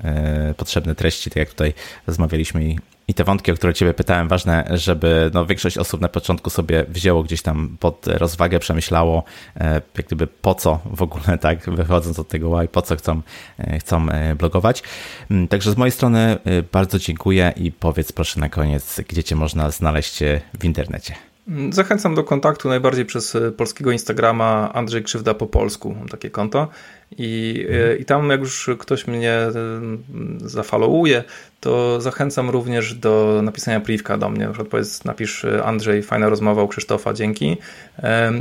potrzebne treści, tak jak tutaj rozmawialiśmy i i te wątki, o które Ciebie pytałem, ważne, żeby no, większość osób na początku sobie wzięło gdzieś tam pod rozwagę, przemyślało, e, jak gdyby po co w ogóle, tak, wychodząc od tego why, po co chcą, e, chcą e, blogować. Mm, także z mojej strony bardzo dziękuję i powiedz proszę na koniec, gdzie Cię można znaleźć w internecie. Zachęcam do kontaktu najbardziej przez polskiego Instagrama Andrzej Krzywda po polsku, takie konto i, mhm. i tam jak już ktoś mnie e, zafollowuje, to zachęcam również do napisania privka do mnie, na przykład powiedz, napisz Andrzej, fajna rozmowa u Krzysztofa, dzięki.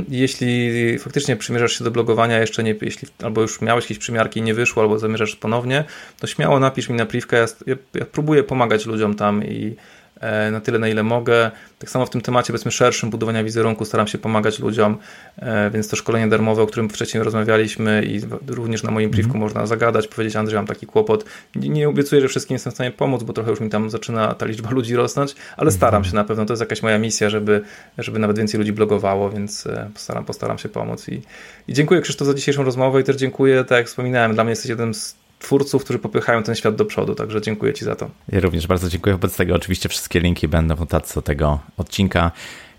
Jeśli faktycznie przymierzasz się do blogowania jeszcze nie, jeśli albo już miałeś jakieś przymiarki i nie wyszło, albo zamierzasz ponownie, to śmiało napisz mi na privkę, ja, ja, ja próbuję pomagać ludziom tam i E, na tyle, na ile mogę. Tak samo w tym temacie, powiedzmy, szerszym budowania wizerunku staram się pomagać ludziom, e, więc to szkolenie darmowe, o którym wcześniej rozmawialiśmy i również na moim pliwku mm. można zagadać, powiedzieć, Andrzej, mam taki kłopot. Nie obiecuję, że wszystkim jestem w stanie pomóc, bo trochę już mi tam zaczyna ta liczba ludzi rosnąć, ale mhm. staram się na pewno, to jest jakaś moja misja, żeby, żeby nawet więcej ludzi blogowało, więc e, postaram, postaram się pomóc. I, i dziękuję Krzysztof za dzisiejszą rozmowę i też dziękuję, tak jak wspominałem, dla mnie jesteś jednym z twórców, którzy popychają ten świat do przodu, także dziękuję Ci za to. Ja również bardzo dziękuję. Wobec tego oczywiście wszystkie linki będą w notatce do tego odcinka.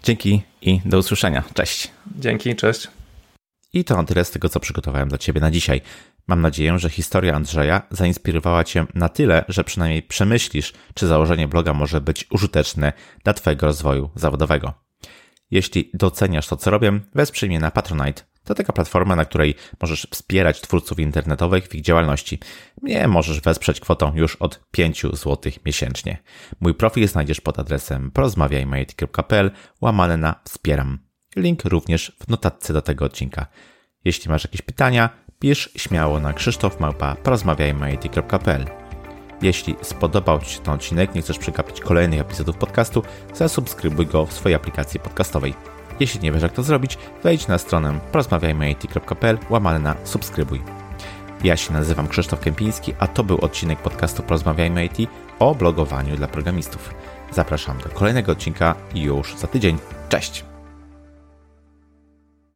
Dzięki i do usłyszenia. Cześć. Dzięki, cześć. I to tyle z tego, co przygotowałem dla Ciebie na dzisiaj. Mam nadzieję, że historia Andrzeja zainspirowała Cię na tyle, że przynajmniej przemyślisz, czy założenie bloga może być użyteczne dla Twojego rozwoju zawodowego. Jeśli doceniasz to, co robię, wesprzyj mnie na Patronite to taka platforma, na której możesz wspierać twórców internetowych w ich działalności. Mnie możesz wesprzeć kwotą już od 5 zł miesięcznie. Mój profil znajdziesz pod adresem porozmawiajmy.pl łamane na wspieram. Link również w notatce do tego odcinka. Jeśli masz jakieś pytania, pisz śmiało na krzysztofmałpa.porozmawiajmy.pl Jeśli spodobał Ci się ten odcinek, nie chcesz przegapić kolejnych epizodów podcastu, zasubskrybuj go w swojej aplikacji podcastowej. Jeśli nie wiesz jak to zrobić, wejdź na stronę porozmawiajmy.it.pl łamane na subskrybuj. Ja się nazywam Krzysztof Kępiński, a to był odcinek podcastu Porozmawiajmy IT o blogowaniu dla programistów. Zapraszam do kolejnego odcinka już za tydzień. Cześć!